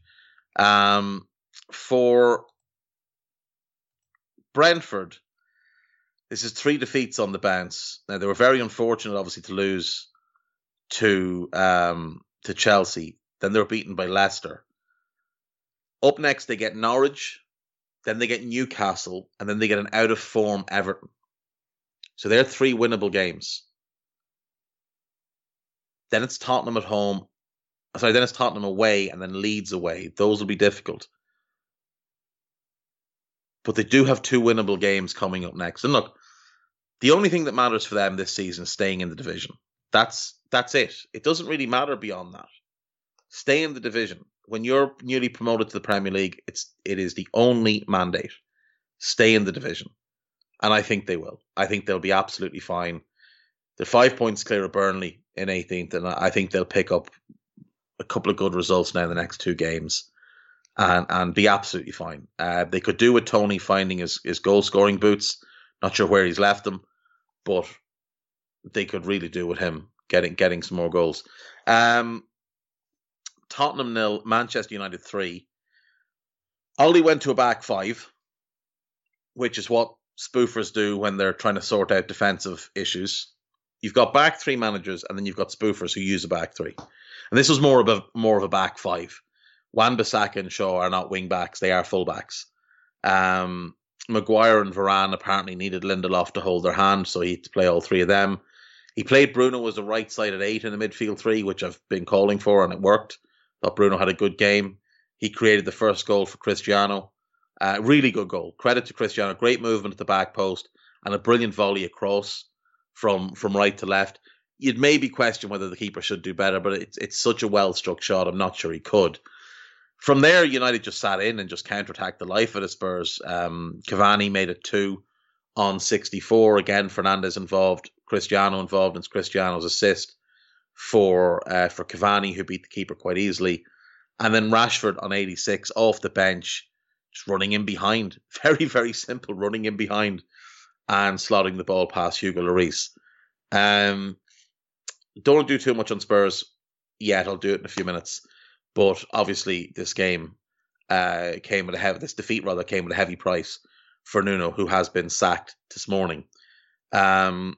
Um, for Brentford, this is three defeats on the bounce. Now they were very unfortunate, obviously, to lose to um, to Chelsea. Then they were beaten by Leicester. Up next, they get Norwich, then they get Newcastle, and then they get an out of form Everton. So they're three winnable games. Then it's Tottenham at home. Sorry, then it's Tottenham away and then Leeds away. Those will be difficult. But they do have two winnable games coming up next. And look, the only thing that matters for them this season is staying in the division. That's that's it. It doesn't really matter beyond that. Stay in the division when you're newly promoted to the Premier League, it's it is the only mandate. Stay in the division. And I think they will. I think they'll be absolutely fine. They're five points clear of Burnley in 18th, and I think they'll pick up a couple of good results now in the next two games and and be absolutely fine. Uh, they could do with Toney finding his, his goal scoring boots. Not sure where he's left them, but they could really do with him getting getting some more goals. Um, Tottenham nil, Manchester United three. Ollie went to a back five, which is what spoofers do when they're trying to sort out defensive issues. You've got back three managers, and then you've got spoofers who use a back three. And this was more of a more of a back five. Wan-Bissaka and Shaw are not wing backs; they are full backs. Um, Maguire and Varane apparently needed Lindelof to hold their hand, so he had to play all three of them. He played Bruno as a right sided eight in the midfield three, which I've been calling for, and it worked. Thought Bruno had a good game. He created the first goal for Cristiano. Uh, really good goal. Credit to Cristiano. Great movement at the back post and a brilliant volley across from from right to left. You'd maybe question whether the keeper should do better, but it's it's such a well struck shot. I'm not sure he could. From there, United just sat in and just counterattacked the life of the Spurs. Um, Cavani made it two on 64. Again, Fernandes involved, Cristiano involved, and it's Cristiano's assist for uh, for Cavani, who beat the keeper quite easily, and then Rashford on 86 off the bench, just running in behind, [LAUGHS] very very simple, running in behind, and slotting the ball past Hugo Lloris. Um, don't do too much on Spurs yet. I'll do it in a few minutes. But obviously, this game uh, came at a heavy. This defeat rather came at a heavy price for Nuno, who has been sacked this morning. Um,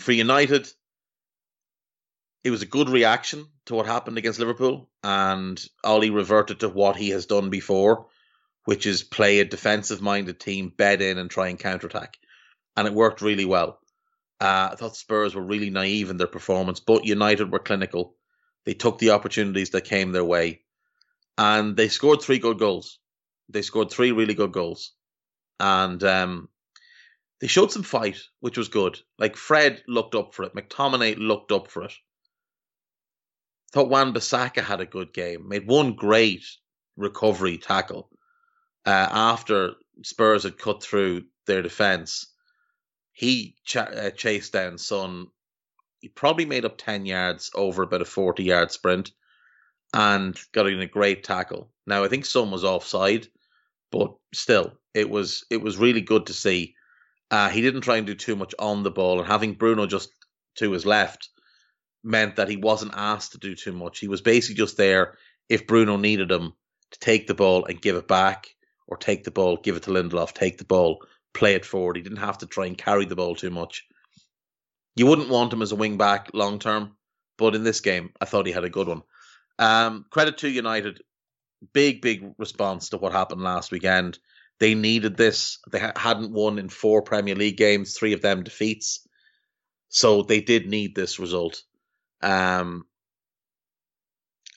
for United, it was a good reaction to what happened against Liverpool, and Ollie reverted to what he has done before, which is play a defensive minded team, bed in, and try and counterattack. And it worked really well. Uh, I thought Spurs were really naive in their performance, but United were clinical. They took the opportunities that came their way, and they scored three good goals. They scored three really good goals, and um, they showed some fight, which was good. Like Fred looked up for it, McTominay looked up for it. Thought Wan Bissaka had a good game, made one great recovery tackle uh, after Spurs had cut through their defence. He ch- uh, chased down Son. He probably made up 10 yards over about a 40 yard sprint and got in a great tackle. Now, I think Son was offside, but still, it was it was really good to see. Uh, he didn't try and do too much on the ball, and having Bruno just to his left meant that he wasn't asked to do too much. He was basically just there if Bruno needed him to take the ball and give it back, or take the ball, give it to Lindelof, take the ball, play it forward. He didn't have to try and carry the ball too much. You wouldn't want him as a wing back long term, but in this game, I thought he had a good one. Um, credit to United, big big response to what happened last weekend. They needed this. They ha- hadn't won in four Premier League games, three of them defeats, so they did need this result. Um,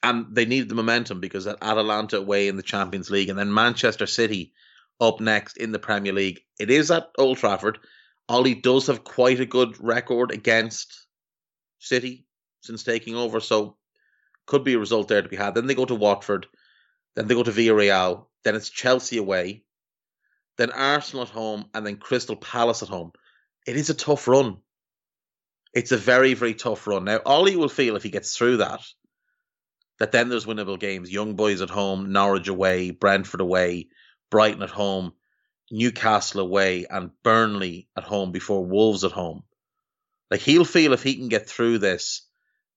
and they needed the momentum because at Atalanta away in the Champions League and then Manchester City up next in the Premier League. It is at Old Trafford. Ollie does have quite a good record against City since taking over, so could be a result there to be had. Then they go to Watford, then they go to Villarreal, then it's Chelsea away, then Arsenal at home, and then Crystal Palace at home. It is a tough run. It's a very, very tough run. Now, Ollie will feel if he gets through that, that then there's winnable games. Young Boys at home, Norwich away, Brentford away, Brighton at home, Newcastle away, and Burnley at home before Wolves at home. Like he'll feel if he can get through this,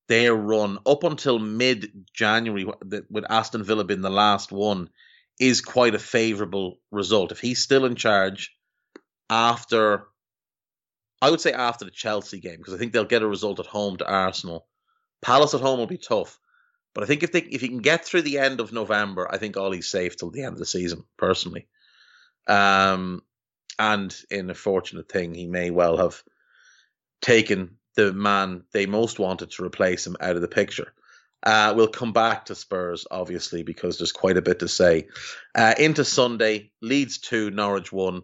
their run up until mid January, with Aston Villa being the last one, is quite a favourable result. If he's still in charge after, I would say after the Chelsea game, because I think they'll get a result at home to Arsenal. Palace at home will be tough. But I think if they if he can get through the end of November, I think Ollie's safe till the end of the season, personally. Um, and in a fortunate thing, he may well have taken the man they most wanted to replace him out of the picture. Uh, we'll come back to Spurs, obviously, because there's quite a bit to say. Uh, into Sunday, Leeds 2, Norwich 1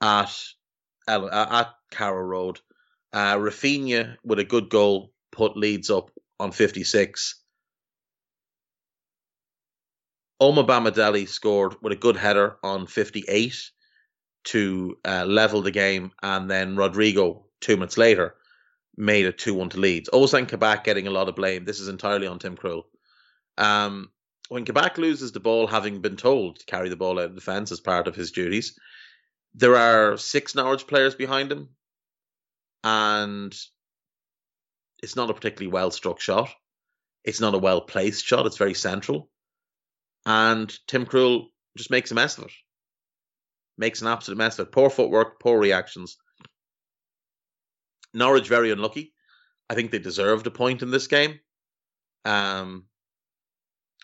at, uh, at Carrow Road. Uh, Raphinha, with a good goal, put Leeds up on 56. Omobamidele scored with a good header on 58 to uh, level the game, and then Rodrigo, two minutes later, made it 2 1 to Leeds. Ozan Kabak getting a lot of blame. This is entirely on Tim Krul. Um, when Quebec loses the ball, having been told to carry the ball out of defence as part of his duties, there are six Norwich players behind him, and it's not a particularly well struck shot. It's not a well placed shot. It's very central. And Tim Krul just makes a mess of it. Makes an absolute mess of it. Poor footwork, poor reactions. Norwich very unlucky. I think they deserved a point in this game. Um,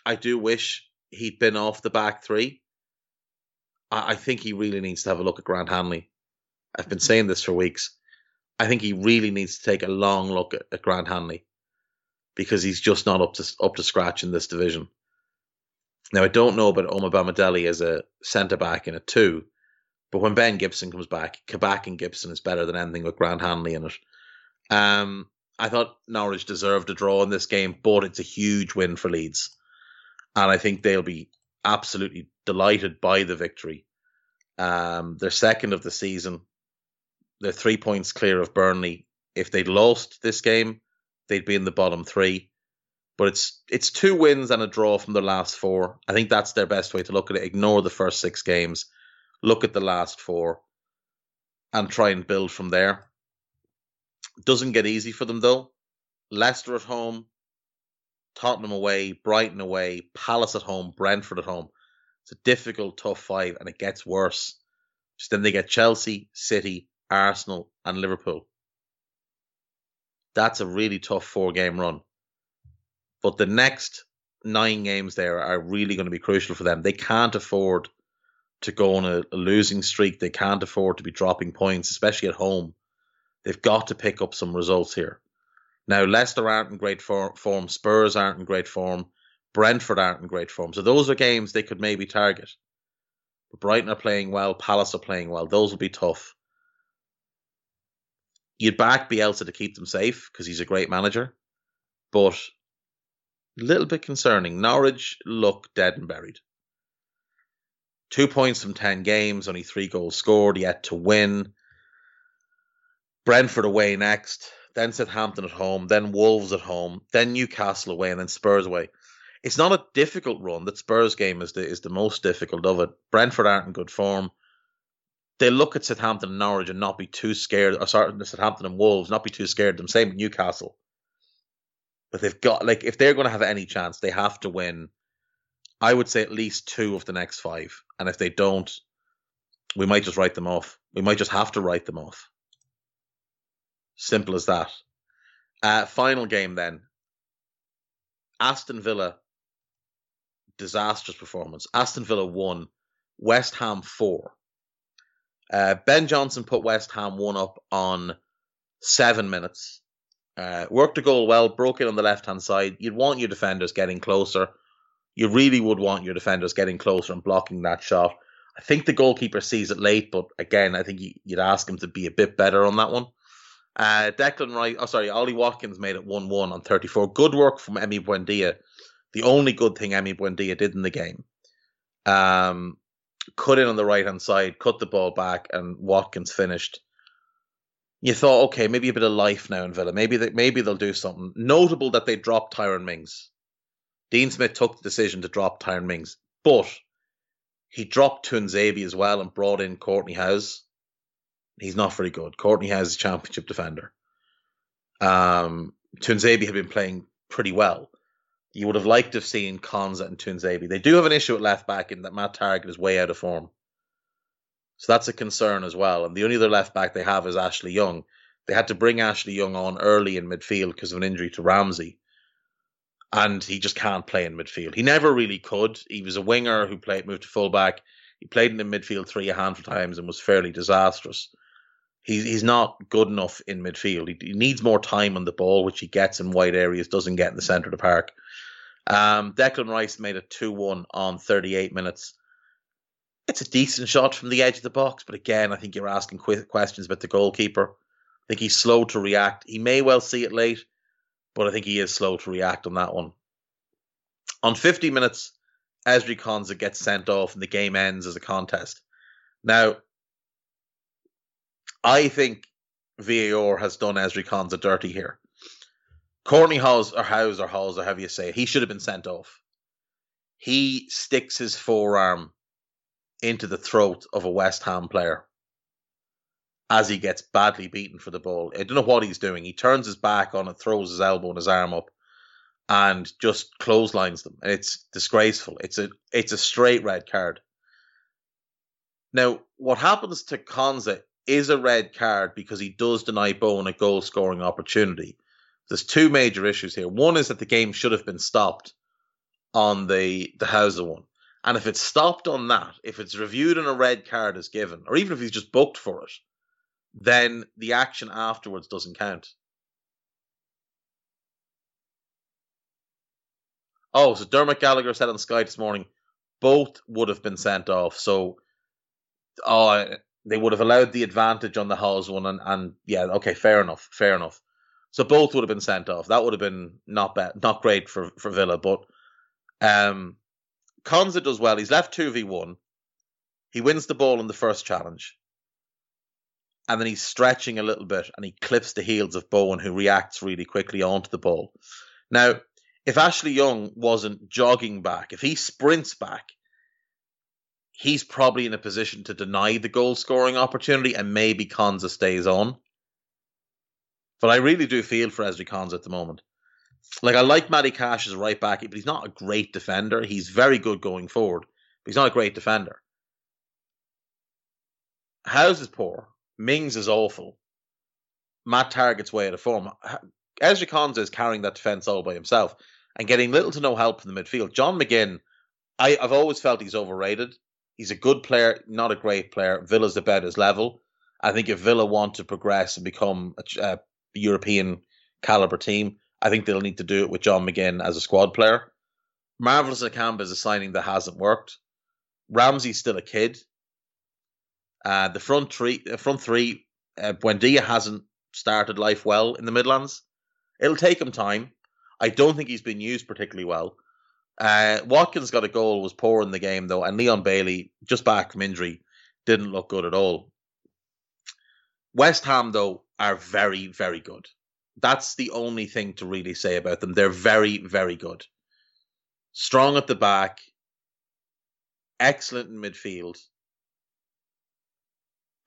I do wish he'd been off the back three. I, I think he really needs to have a look at Grant Hanley. I've been saying this for weeks. I think he really needs to take a long look at, at Grant Hanley because he's just not up to up to scratch in this division. Now I don't know about Omobamidele as a centre back in a two, but when Ben Gibson comes back, Kabak and Gibson is better than anything with Grant Hanley in it. Um, I thought Norwich deserved a draw in this game, but it's a huge win for Leeds. And I think they'll be absolutely delighted by the victory. Um, they're second of the season. They're three points clear of Burnley. If they'd lost this game, they'd be in the bottom three. But it's it's two wins and a draw from the last four. I think that's their best way to look at it. Ignore the first six games look at the last four and try and build from there. Doesn't get easy for them though. Leicester at home, Tottenham away, Brighton away, Palace at home, Brentford at home. It's a difficult, tough five, and it gets worse. Just then they get Chelsea, City, Arsenal, and Liverpool. That's a really tough four game run. But the next nine games there are really going to be crucial for them. They can't afford to go on a, a losing streak. They can't afford to be dropping points, especially at home. They've got to pick up some results here. Now, Leicester aren't in great form. Spurs aren't in great form. Brentford aren't in great form. So those are games they could maybe target. But Brighton are playing well. Palace are playing well. Those will be tough. You'd back Bielsa to keep them safe because he's a great manager. But little bit concerning. Norwich look dead and buried. Two points from 10 games, only three goals scored, yet to win. Brentford away next, then Southampton at home, then Wolves at home, then Newcastle away, and then Spurs away. It's not a difficult run. That Spurs game is the is the most difficult of it. Brentford aren't in good form. They look at Southampton and Norwich and not be too scared. Or sorry, Southampton and Wolves not be too scared. Of them same with Newcastle. But they've got like if they're going to have any chance, they have to win. I would say at least two of the next five, and if they don't, we might just write them off. We might just have to write them off. Simple as that. Uh, final game then. Aston Villa, disastrous performance. Aston Villa won, West Ham four. Uh, ben Johnson put West Ham one up on seven minutes. Uh, worked the goal well, broke it on the left hand side. You'd want your defenders getting closer. You really would want your defenders getting closer and blocking that shot. I think the goalkeeper sees it late, but again, I think you'd ask him to be a bit better on that one. Uh, Declan Rice, oh sorry, Ollie Watkins made it 1 1 on 34. Good work from Emi Buendia. The only good thing Emi Buendia did in the game. Um, cut in on the right hand side, cut the ball back, and Watkins finished. You thought, okay, maybe a bit of life now in Villa. Maybe they, maybe they'll do something. Notable that they dropped Tyrone Mings. Dean Smith took the decision to drop Tyrone Mings, but he dropped Tuanzebe as well and brought in Kortney Hause he's not very good. Kortney Hause a championship defender. Um, Tuanzebe had been playing pretty well. You would have liked to have seen Konsa and Tuanzebe. They do have an issue at left back in that Matt Targett is way out of form. So that's a concern as well. And the only other left back they have is Ashley Young. They had to bring Ashley Young on early in midfield because of an injury to Ramsey. And he just can't play in midfield. He never really could. He was a winger who played moved to fullback. He played in the midfield three a handful of times and was fairly disastrous he's he's not good enough in midfield. He, he, needs more time on the ball, which he gets in wide areas, doesn't get in the centre of the park. Um, Declan Rice made it 2 1 on 38 minutes. It's a decent shot from the edge of the box, but again, I think you're asking qu- questions about the goalkeeper. I think he's slow to react. He may well see it late, but I think he is slow to react on that one. On 50 minutes, Ezri Konsa gets sent off and the game ends as a contest. Now, I think VAR has done Ezri Konsa dirty here. Kortney Hause or House or Hause or however you say it, he should have been sent off. He sticks his forearm into the throat of a West Ham player as he gets badly beaten for the ball. I don't know what he's doing. He turns his back on it, throws his elbow and his arm up, and just clotheslines them. And it's disgraceful. It's a it's a straight red card. Now, what happens to Konsa is a red card because he does deny Bowen a goal scoring opportunity. There's two major issues here. One is that the game should have been stopped on the the Hauser one. And if it's stopped on that, if it's reviewed and a red card is given, or even if he's just booked for it, then the action afterwards doesn't count. Oh, so Dermot Gallagher said on Sky this morning, both would have been sent off. So, oh, they would have allowed the advantage on the Hause one, and, and yeah, okay, fair enough, fair enough. So both would have been sent off. That would have been not bad, not great for for Villa, but um, Konsa does well. He's left two v one. He wins the ball in the first challenge, and then he's stretching a little bit, and he clips the heels of Bowen, who reacts really quickly onto the ball. Now, if Ashley Young wasn't jogging back, if he sprints back, he's probably in a position to deny the goal scoring opportunity and maybe Konsa stays on. But I really do feel for Ezri Konsa at the moment. Like I like Matty Cash as a right back, but he's not a great defender. He's very good going forward, but he's not a great defender. Howes is poor. Mings is awful. Matt Targett's way out of form. Ezri Konsa is carrying that defence all by himself and getting little to no help from the midfield. John McGinn, I, I've always felt he's overrated. He's a good player, not a great player. Villa's about his level. I think if Villa want to progress and become a, a European caliber team, I think they'll need to do it with John McGinn as a squad player. Marvelous Nakamba is a signing that hasn't worked. Ramsey's still a kid. Uh, the front three, front three, uh, Buendia hasn't started life well in the Midlands. It'll take him time. I don't think he's been used particularly well. Uh, Watkins got a goal, was poor in the game though, and Leon Bailey, just back from injury, didn't look good at all. West Ham though are very, very good. That's the only thing to really say about them. They're very, very good. Strong at the back, excellent in midfield,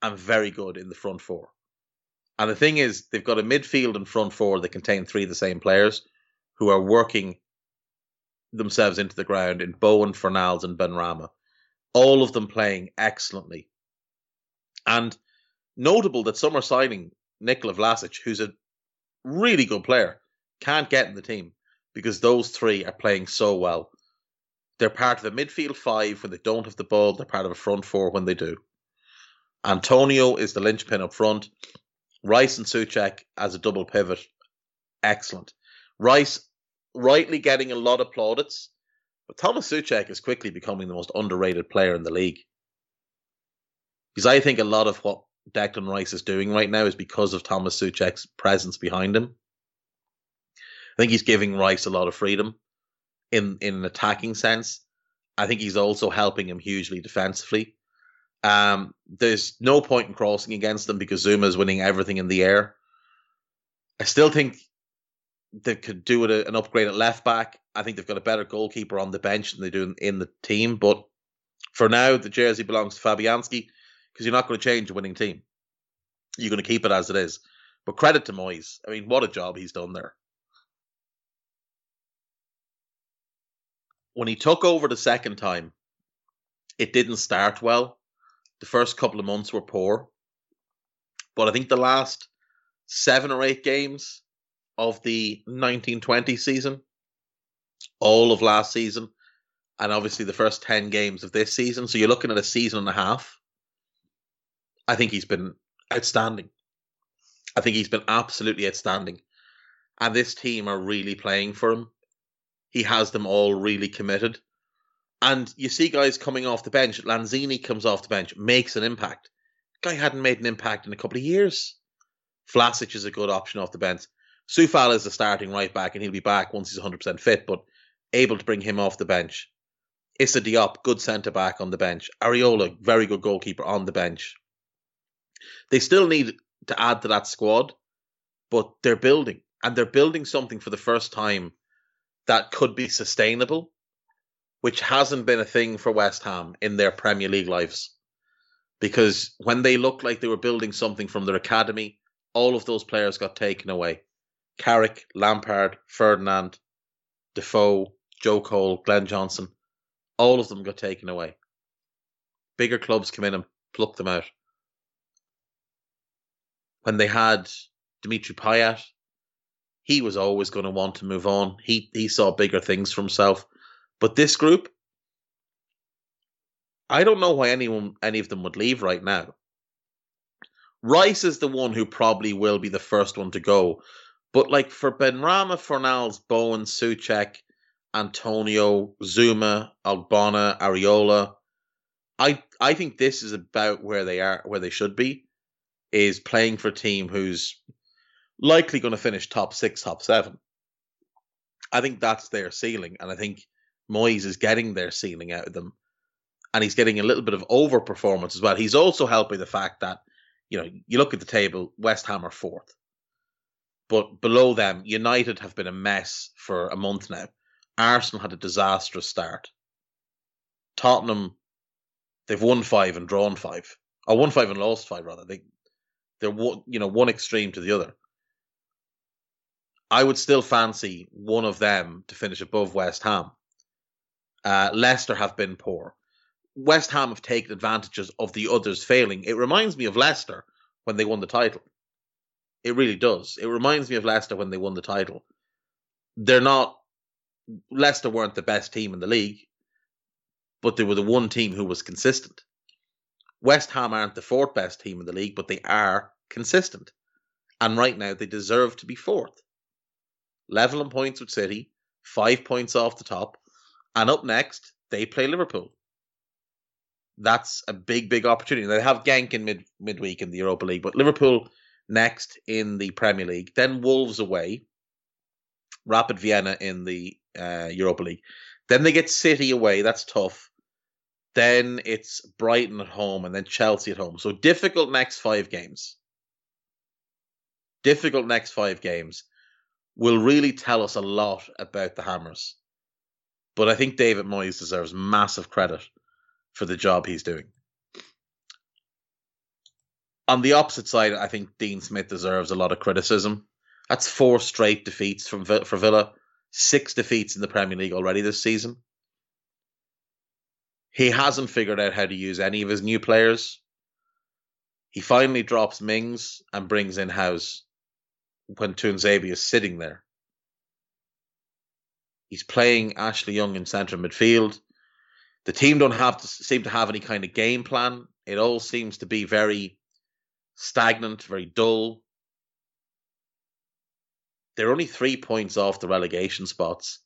and very good in the front four. And the thing is, they've got a midfield and front four that contain three of the same players who are working themselves into the ground in Bowen, Fornals, and Benrahma. All of them playing excellently. And notable that some are signing Nikola Vlasic, who's a really good player, can't get in the team because those three are playing so well. They're part of the midfield five when they don't have the ball, they're part of a front four when they do. Antonio is the linchpin up front. Rice and Soucek as a double pivot, excellent. Rice rightly getting a lot of plaudits, but Thomas Soucek is quickly becoming the most underrated player in the league. Because I think a lot of what Declan Rice is doing right now is because of Thomas Soucek's presence behind him. I think he's giving Rice a lot of freedom in in an attacking sense. I think he's also helping him hugely defensively. Um, there's no point in crossing against them because Zouma is winning everything in the air. I still think they could do it a, an upgrade at left back. I think they've got a better goalkeeper on the bench than they do in, in the team. But for now, the jersey belongs to Fabianski because you're not going to change a winning team. You're going to keep it as it is. But credit to Moyes. I mean, what a job he's done there. When he took over the second time, it didn't start well. The first couple of months were poor. But I think the last seven or eight games of the 1920 season, all of last season, and obviously the first 10 games of this season. So you're looking at a season and a half. I think he's been outstanding. I think he's been absolutely outstanding. And this team are really playing for him. He has them all really committed. And you see guys coming off the bench. Lanzini comes off the bench, makes an impact. Guy hadn't made an impact in a couple of years. Vlasic is a good option off the bench. Coufal is the starting right back, and he'll be back once he's 100% fit, but able to bring him off the bench. Issa Diop, good centre back on the bench. Areola, very good goalkeeper on the bench. They still need to add to that squad, but they're building, and they're building something for the first time that could be sustainable, which hasn't been a thing for West Ham in their Premier League lives. Because when they looked like they were building something from their academy, all of those players got taken away. Carrick, Lampard, Ferdinand, Defoe, Joe Cole, Glenn Johnson, all of them got taken away. Bigger clubs come in and pluck them out. When they had Dimitri Payet, he was always going to want to move on. He he saw bigger things for himself. But this group, I don't know why anyone any of them would leave right now. Rice is the one who probably will be the first one to go but like for Benrahma, Fornals, Bowen, Soucek, Antonio, Zouma, Ogbonna, Areola, I I think this is about where they are, where they should be, is playing for a team who's likely going to finish top six, top seven. I think that's their ceiling, and I think Moyes is getting their ceiling out of them, and he's getting a little bit of overperformance as well. He's also helping the fact that you know you look at the table, West Ham are fourth. But below them, United have been a mess for a month now. Arsenal had a disastrous start. Tottenham, they've won five and drawn five. Or won five and lost five rather. They they're one you know one extreme to the other. I would still fancy one of them to finish above West Ham. Uh, Leicester have been poor. West Ham have taken advantages of the others failing. It reminds me of Leicester when they won the title. It really does. It reminds me of Leicester when they won the title. They're not Leicester weren't the best team in the league, but they were the one team who was consistent. West Ham aren't the fourth best team in the league, but they are consistent. And right now they deserve to be fourth. Level in points with City, five points off the top. And up next, they play Liverpool. That's a big, big opportunity. They have Genk in mid midweek in the Europa League, but Liverpool next in the Premier League, then Wolves away, Rapid Vienna in the uh, Europa League. Then they get City away. That's tough. Then it's Brighton at home and then Chelsea at home. So difficult next five games. Difficult next five games will really tell us a lot about the Hammers. But I think David Moyes deserves massive credit for the job he's doing. On the opposite side, I think Dean Smith deserves a lot of criticism. That's four straight defeats from for Villa, six defeats in the Premier League already this season. He hasn't figured out how to use any of his new players. He finally drops Mings and brings in Hause when Tuanzebe is sitting there. He's playing Ashley Young in central midfield. The team don't have to seem to have any kind of game plan. It all seems to be very stagnant, very dull. They're only three points off the relegation spots.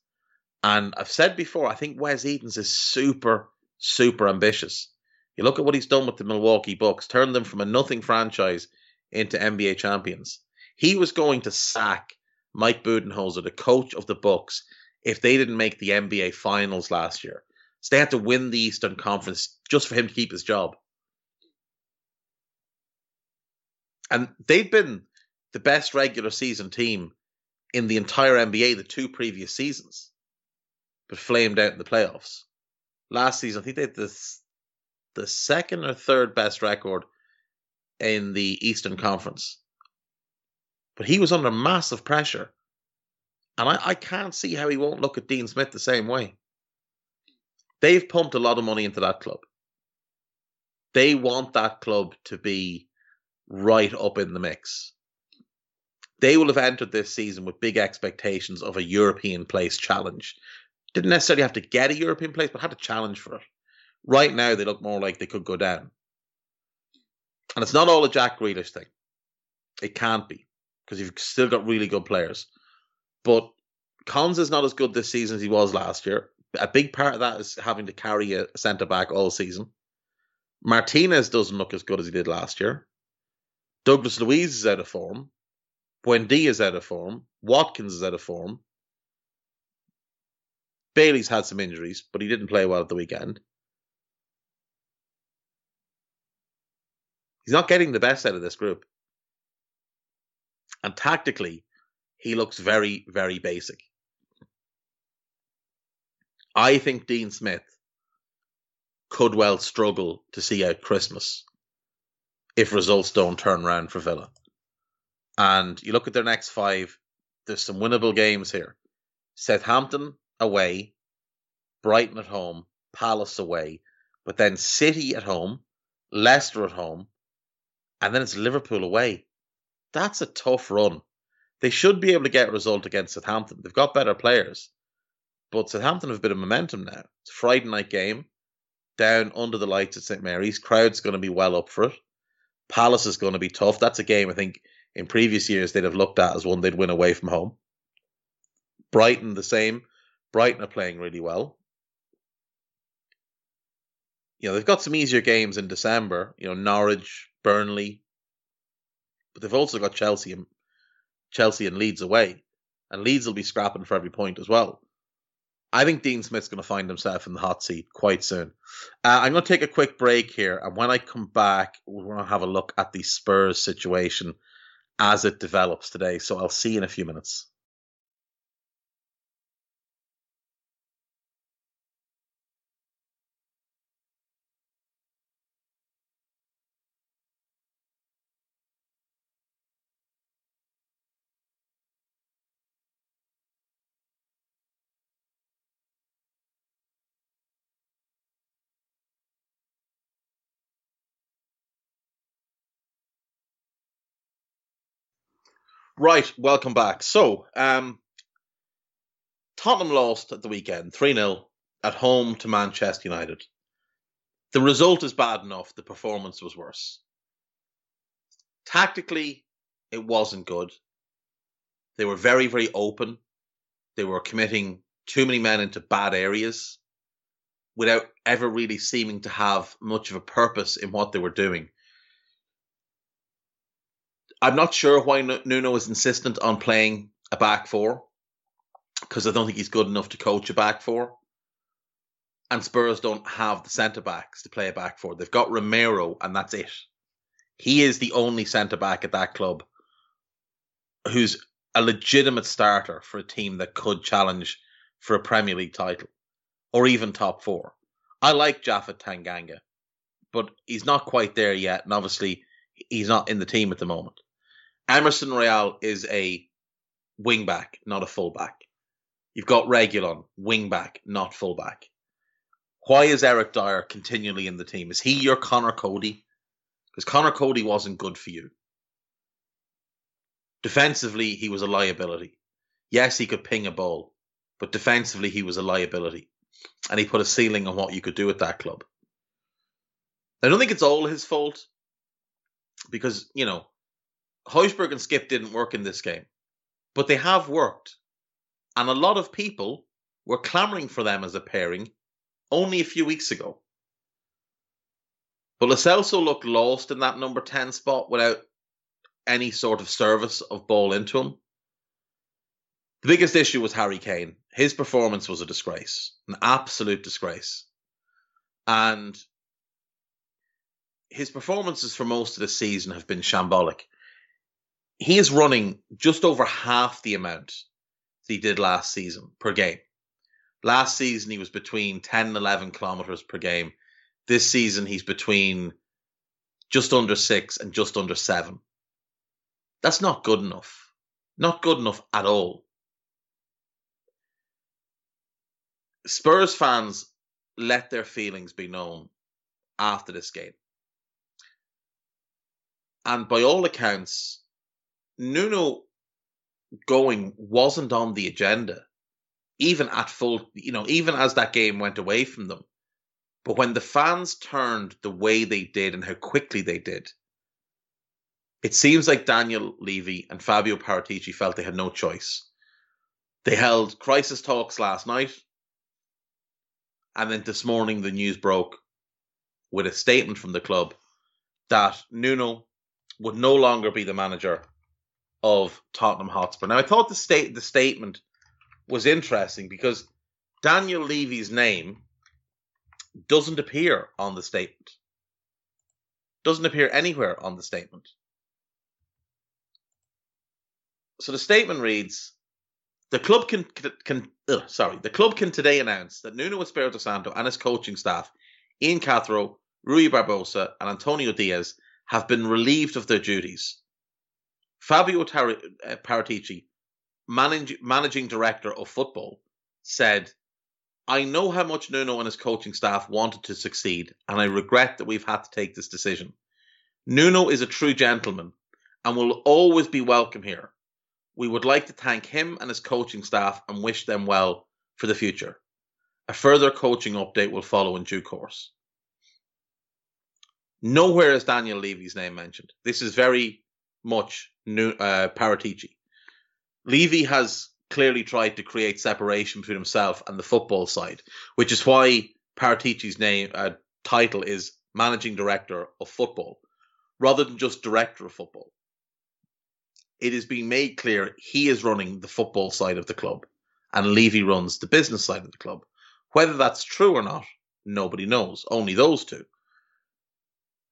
And I've said before, I think Wes Edens is super, super ambitious. You look at what he's done with the Milwaukee Bucks, turned them from a nothing franchise into NBA champions. He was going to sack Mike Budenholzer, the coach of the Bucks, if they didn't make the NBA finals last year. So they had to win the Eastern Conference just for him to keep his job. And they've been the best regular season team in the entire NBA the two previous seasons, but flamed out in the playoffs. Last season, I think they had the, the second or third best record in the Eastern Conference. But he was under massive pressure. And I, I can't see how he won't look at Dean Smith the same way. They've pumped a lot of money into that club. They want that club to be right up in the mix they will have entered this season with big expectations of a European place challenge. Didn't necessarily have to get a European place, but had a challenge for it. Right now, they look more like they could go down. And it's not all a Jack Grealish thing. It can't be, because you've still got really good players. But Cons is not as good this season as he was last year. A big part of that is having to carry a centre back all season. Martinez doesn't look as good as he did last year. Douglas Luiz is out of form. Buendia is out of form. Watkins is out of form. Bailey's had some injuries, but he didn't play well at the weekend. He's not getting the best out of this group. And tactically, he looks very, very basic. I think Dean Smith could well struggle to see out Christmas if results don't turn around for Villa. And you look at their next five, there's some winnable games here. Southampton away, Brighton at home, Palace away, but then City at home, Leicester at home, and then it's Liverpool away. That's a tough run. They should be able to get a result against Southampton. They've got better players. But Southampton have a bit of momentum now. It's a Friday night game, down under the lights at St Mary's. Crowd's going to be well up for it. Palace is going to be tough. That's a game I think in previous years they'd have looked at as one they'd win away from home. Brighton the same. Brighton are playing really well. You know, they've got some easier games in December, you know, Norwich, Burnley. But they've also got Chelsea and Chelsea and Leeds away. And Leeds will be scrapping for every point as well. I think Dean Smith's going to find himself in the hot seat quite soon. Uh, I'm going to take a quick break here, and when I come back, we're going to have a look at the Spurs situation as it develops today. So I'll see you in a few minutes. Right, welcome back. So, um, Tottenham lost at the weekend 3 0 at home to Manchester United. The result is bad enough, the performance was worse. Tactically, it wasn't good. They were very, very open. They were committing too many men into bad areas without ever really seeming to have much of a purpose in what they were doing. I'm not sure why Nuno is insistent on playing a back four because I don't think he's good enough to coach a back four. And Spurs don't have the centre backs to play a back four. They've got Romero, and that's it. He is the only centre back at that club who's a legitimate starter for a team that could challenge for a Premier League title or even top four. I like Japhet Tanganga, but he's not quite there yet, and obviously he's not in the team at the moment. Emerson Royal is a wing back, not a fullback. You've got Reguilon, wing back, not fullback. Why is Eric Dier continually in the team? Is he your Conor Coady? Because Conor Coady wasn't good for you. Defensively, he was a liability. Yes, he could ping a ball, but defensively, he was a liability. And he put a ceiling on what you could do at that club. I don't think it's all his fault because, you know, Højbjerg and Skipp didn't work in this game, but they have worked. And a lot of people were clamoring for them as a pairing only a few weeks ago. But Lo Celso looked lost in that number 10 spot without any sort of service of ball into him. The biggest issue was Harry Kane. His performance was a disgrace, an absolute disgrace. And his performances for most of the season have been shambolic. He is running just over half the amount he did last season per game. Last season, he was between 10 and 11 kilometers per game. This season, he's between just under six and just under seven. That's not good enough. Not good enough at all. Spurs fans let their feelings be known after this game. And by all accounts, Nuno going wasn't on the agenda, even at full, you know, even as that game went away from them. But when the fans turned the way they did and how quickly they did, it seems like Daniel Levy and Fabio Paratici felt they had no choice. They held crisis talks last night, and then this morning the news broke with a statement from the club that Nuno would no longer be the manager of Tottenham Hotspur. Now, I thought the state the statement was interesting because Daniel Levy's name doesn't appear on the statement. Doesn't appear anywhere on the statement. So the statement reads: The club can can ugh, sorry, the club can today announce that Nuno Espirito Santo and his coaching staff, Ian Cathro, Rui Barbosa, and Antonio Dias, have been relieved of their duties Fabio Tar- uh, Paratici, manage- managing director of football, said, I know how much Nuno and his coaching staff wanted to succeed, and I regret that we've had to take this decision. Nuno is a true gentleman and will always be welcome here. We would like to thank him and his coaching staff and wish them well for the future. A further coaching update will follow in due course. Nowhere is Daniel Levy's name mentioned. This is very much uh, Paratici. Levy has clearly tried to create separation between himself and the football side, which is why Paratici's name uh, title is managing director of football, rather than just director of football. It is being made clear he is running the football side of the club, and Levy runs the business side of the club. Whether that's true or not, nobody knows. Only those two.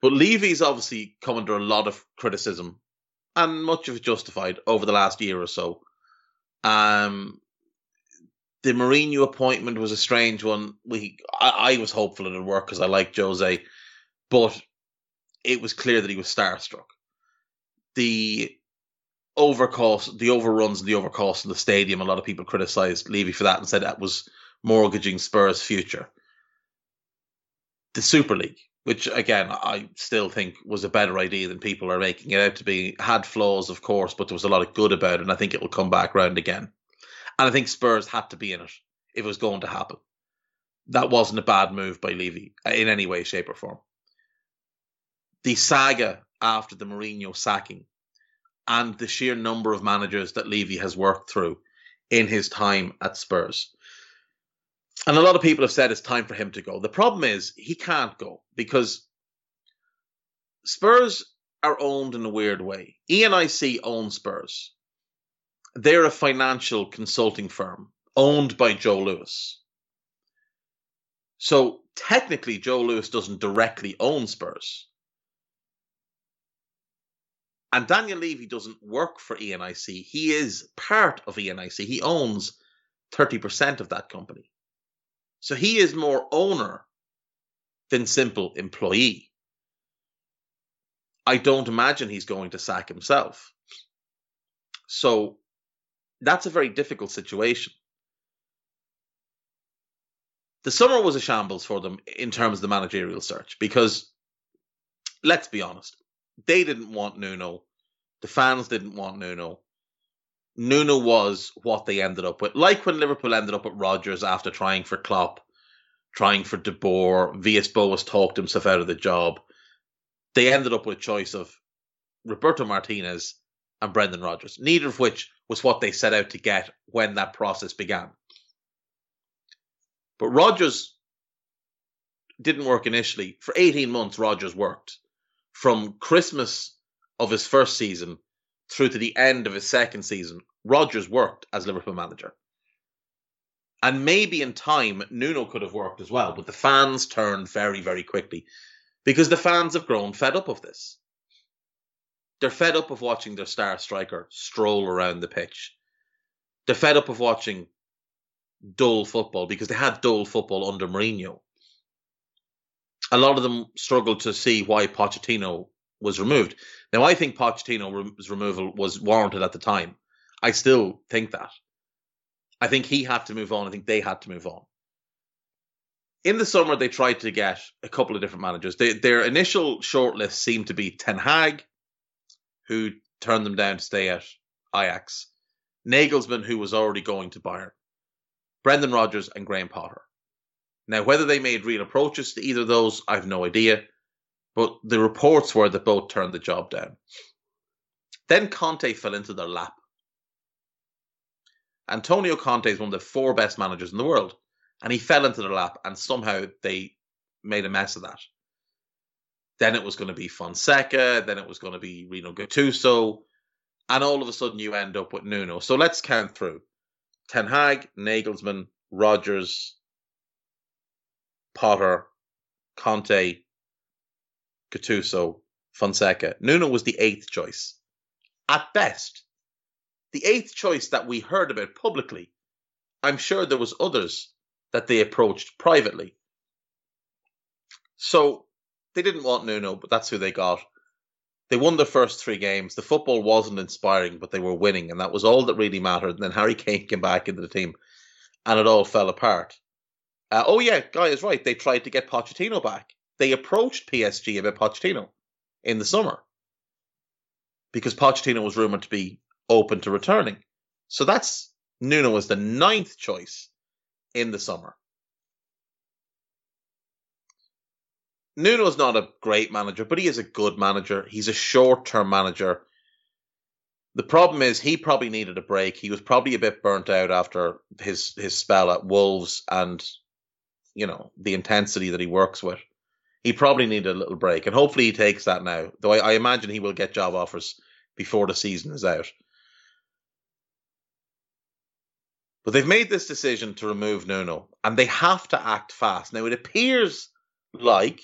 But Levy's obviously come under a lot of criticism and much of it justified over the last year or so. Um, the Mourinho appointment was a strange one. We, I, I was hopeful it would work because I like Jose, but it was clear that he was starstruck. The overcost, the overruns, and the overcost in the stadium. A lot of people criticised Levy for that and said that was mortgaging Spurs' future. The Super League, which again I still think was a better idea than people are making it out to be. Had flaws, of course, but there was a lot of good about it, and I think it will come back round again. And I think Spurs had to be in it if it was going to happen. That wasn't a bad move by Levy uh, in any way, shape, or form. The saga after the Mourinho sacking and the sheer number of managers that Levy has worked through in his time at Spurs. And a lot of people have said it's time for him to go. The problem is he can't go because Spurs are owned in a weird way. ENIC owns Spurs. They're a financial consulting firm owned by Joe Lewis. So technically, Joe Lewis doesn't directly own Spurs. And Daniel Levy doesn't work for ENIC. He is part of ENIC. He owns 30% of that company. So he is more owner than simple employee. I don't imagine he's going to sack himself. So that's a very difficult situation. The summer was a shambles for them in terms of the managerial search because, let's be honest, they didn't want Nuno. The fans didn't want Nuno. Nuno was what they ended up with. Like when Liverpool ended up with Rodgers after trying for Klopp, trying for De Boer, Villas-Boas talked himself out of the job. They ended up with a choice of Roberto Martinez and Brendan Rodgers, neither of which was what they set out to get when that process began. But Rodgers didn't work initially. For 18 months, Rodgers worked. From Christmas of his first season through to the end of his second season, Rodgers worked as Liverpool manager. And maybe in time, Nuno could have worked as well, but the fans turned very, very quickly because the fans have grown fed up of this. They're fed up of watching their star striker stroll around the pitch. They're fed up of watching dull football because they had dull football under Mourinho. A lot of them struggled to see why Pochettino was removed. Now, I think Pochettino's removal was warranted at the time. I still think that. I think he had to move on. I think they had to move on. In the summer, they tried to get a couple of different managers. They, their initial shortlist seemed to be Ten Hag, who turned them down to stay at Ajax, Nagelsmann, who was already going to Bayern, Brendan Rodgers, and Graham Potter. Now, whether they made real approaches to either of those, I have no idea. But the reports were that both turned the job down. Then Conte fell into their lap. Antonio Conte is one of the four best managers in the world, and he fell into their lap, and somehow they made a mess of that. Then it was going to be Fonseca, then it was going to be Rino Gattuso, and all of a sudden you end up with Nuno. So let's count through. Ten Hag, Nagelsmann, Rodgers, Potter, Conte, Gattuso, Fonseca. Nuno was the eighth choice. At best. The eighth choice that we heard about publicly. I'm sure there was others that they approached privately. So they didn't want Nuno, but that's who they got. They won the first three games. The football wasn't inspiring, but they were winning, and that was all that really mattered. And then Harry Kane came back into the team, and it all fell apart. Uh, oh yeah, Guy is right. They tried to get Pochettino back. They approached PSG about Pochettino in the summer because Pochettino was rumored to be open to returning. So that's Nuno was the ninth choice in the summer. Nuno is not a great manager, but he is a good manager. He's a short term manager. The problem is he probably needed a break. He was probably a bit burnt out after his his spell at Wolves and you know the intensity that he works with. He probably needed a little break, and hopefully he takes that now. Though I, I imagine he will get job offers before the season is out. But they've made this decision to remove Nuno, and they have to act fast. Now it appears like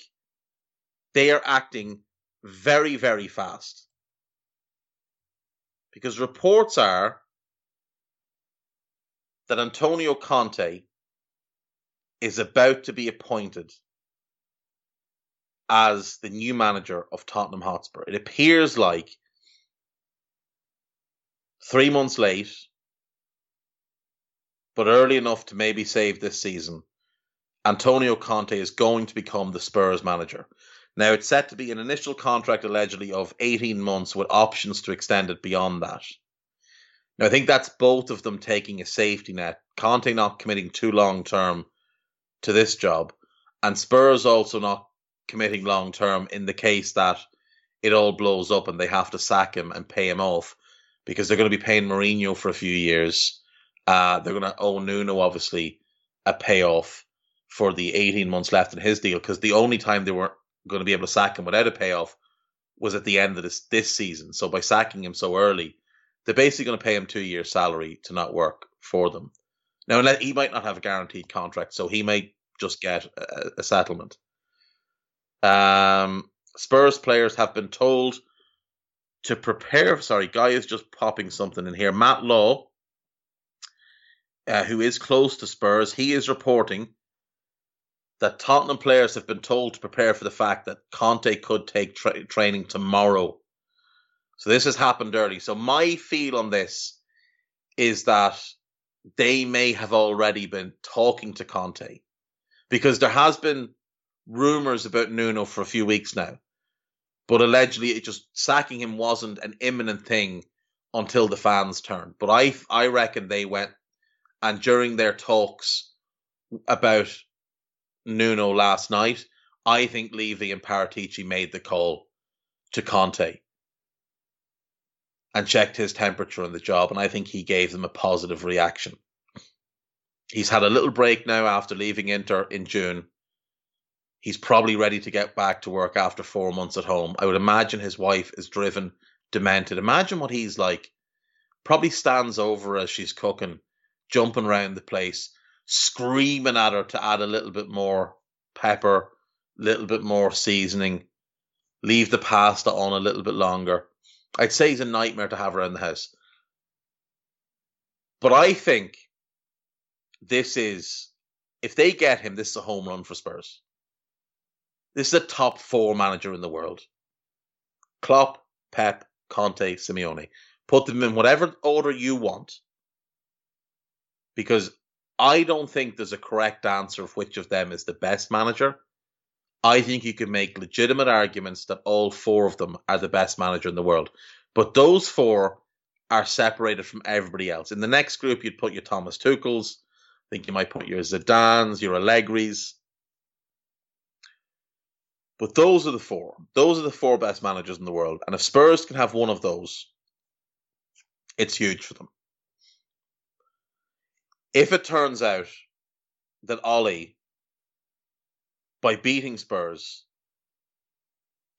they are acting very, very fast. Because reports are that Antonio Conte is about to be appointed as the new manager of Tottenham Hotspur. It appears like three months late, but early enough to maybe save this season. Antonio Conte is going to become the Spurs manager. Now, it's set to be an initial contract allegedly of 18 months with options to extend it beyond that. Now, I think that's both of them taking a safety net. Conte not committing too long term to this job, and Spurs also not committing long term in the case that it all blows up and they have to sack him and pay him off because they're going to be paying Mourinho for a few years. Uh, they're going to owe Nuno, obviously, a payoff for the 18 months left in his deal because the only time they were going to be able to sack him without a payoff was at the end of this this season. So by sacking him so early, they're basically going to pay him two years' salary to not work for them. Now, he might not have a guaranteed contract, so he might just get a, a settlement. Um, Spurs players have been told to prepare. Sorry, Guy is just popping something in here. Matt Law, uh, who is close to Spurs, he is reporting that Tottenham players have been told to prepare for the fact that Conte could take tra- training tomorrow. So this has happened early. So my feel on this is that they may have already been talking to Conte because there has been rumors about Nuno for a few weeks now. But allegedly it just sacking him wasn't an imminent thing until the fans turned. But I I reckon they went and during their talks about Nuno last night, I think Levy and Paratici made the call to Conte and checked his temperature on the job, and I think he gave them a positive reaction. He's had a little break now after leaving Inter in June. He's probably ready to get back to work after four months at home. I would imagine his wife is driven, demented. Imagine what he's like. Probably stands over as she's cooking, jumping around the place, screaming at her to add a little bit more pepper, a little bit more seasoning, leave the pasta on a little bit longer. I'd say he's a nightmare to have around the house. But I think this is, if they get him, this is a home run for Spurs. This is a top four manager in the world. Klopp, Pep, Conte, Simeone. Put them in whatever order you want. Because I don't think there's a correct answer of which of them is the best manager. I think you can make legitimate arguments that all four of them are the best manager in the world. But those four are separated from everybody else. In the next group, you'd put your Thomas Tuchel's. I think you might put your Zidane's, your Allegri's. But those are the four. Those are the four best managers in the world. And if Spurs can have one of those, it's huge for them if it turns out that Ole, by beating Spurs,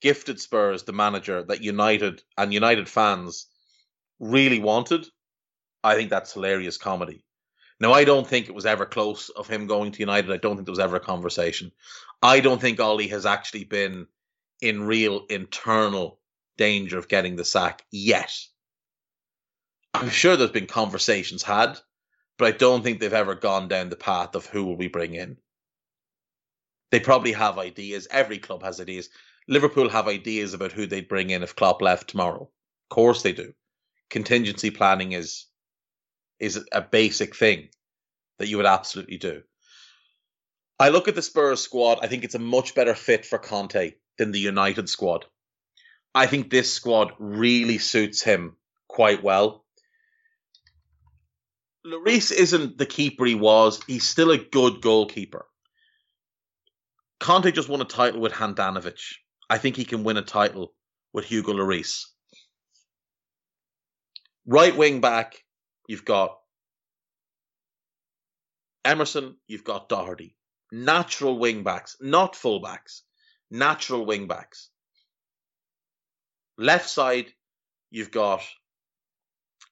gifted Spurs the manager that United and United fans really wanted, I think that's hilarious comedy. Now, I don't think it was ever close of him going to United. I don't think there was ever a conversation. I don't think Ole has actually been in real internal danger of getting the sack yet. I'm sure there's been conversations had, but I don't think they've ever gone down the path of who will we bring in. They probably have ideas. Every club has ideas. Liverpool have ideas about who they'd bring in if Klopp left tomorrow. Of course they do. Contingency planning is is a basic thing that you would absolutely do. I look at the Spurs squad. I think it's a much better fit for Conte than the United squad. I think this squad really suits him quite well. Lloris isn't the keeper he was. He's still a good goalkeeper. Conte just won a title with Handanovic. I think he can win a title with Hugo Lloris. Right wing back, you've got Emerson, you've got Doherty. Natural wing backs, not full backs. Natural wing backs. Left side, you've got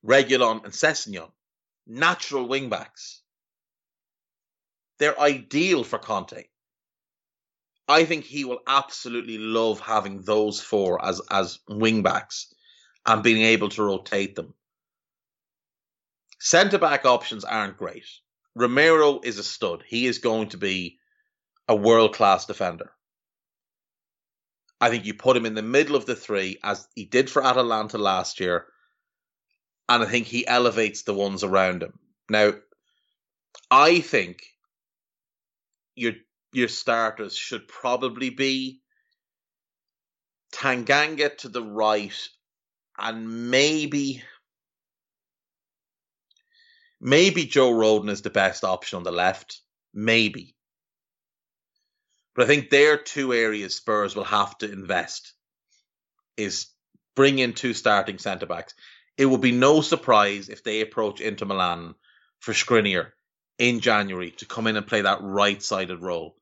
Reguilon and Sessegnon natural wingbacks. They're ideal for Conte. I think he will absolutely love having those four as as wingbacks and being able to rotate them. Centre back options aren't great. Romero is a stud. He is going to be a world class defender. I think you put him in the middle of the three, as he did for Atalanta last year, and I think he elevates the ones around him. Now, I think your your starters should probably be Tanganga to the right, and maybe maybe Joe Rodon is the best option on the left. Maybe. But I think there are two areas Spurs will have to invest is bring in two starting centre backs. It will be no surprise if they approach Inter Milan for Skriniar in January to come in and play that right sided role.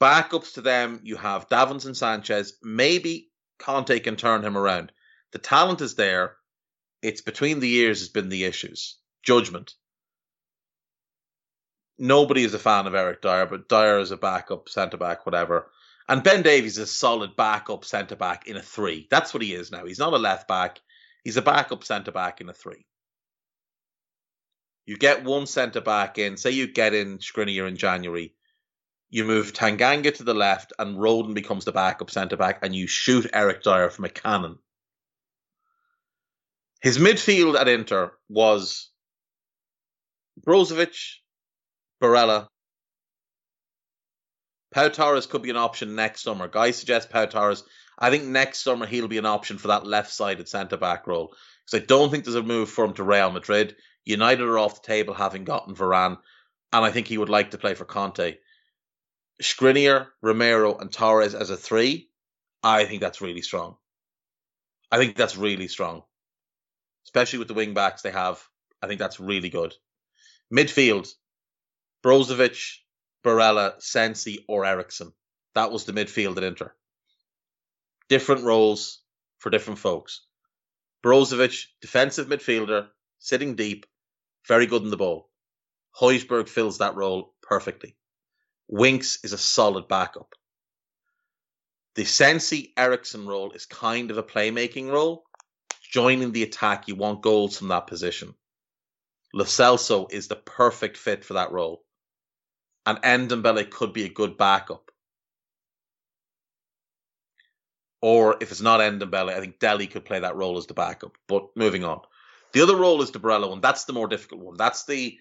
Backups to them, you have Davinson Sanchez. Maybe Conte can turn him around. The talent is there. It's between the years has been the issues. Judgment. Nobody is a fan of Eric Dier, but Dier is a backup centre back, whatever. And Ben Davies is a solid backup centre back in a three. That's what he is now. He's not a left back. He's a backup centre back in a three. You get one centre back in, say you get in Skriniar in January, you move Tanganga to the left and Rodon becomes the backup centre back and you shoot Eric Dier from a cannon. His midfield at Inter was Brozovic, Barella, Pau Torres could be an option next summer. Guys suggest Pau Torres. I think next summer he'll be an option for that left sided centre back role. Because I don't think there's a move for him to Real Madrid. United are off the table having gotten Varane. And I think he would like to play for Conte. Skriniar, Romero, and Torres as a three, I think that's really strong. I think that's really strong. Especially with the wing backs they have. I think that's really good. Midfield, Brozovic, Barella, Sensi, or Eriksen. That was the midfield at Inter. Different roles for different folks. Brozovic, defensive midfielder, sitting deep, very good in the ball. Højbjerg fills that role perfectly. Winks is a solid backup. The Sensi Eriksen role is kind of a playmaking role. Joining the attack, you want goals from that position. Lo Celso is the perfect fit for that role and Ndombele could be a good backup. Or if it's not Ndombele, I think Dele could play that role as the backup. But moving on. The other role is the Barella one. That's the more difficult one. That's the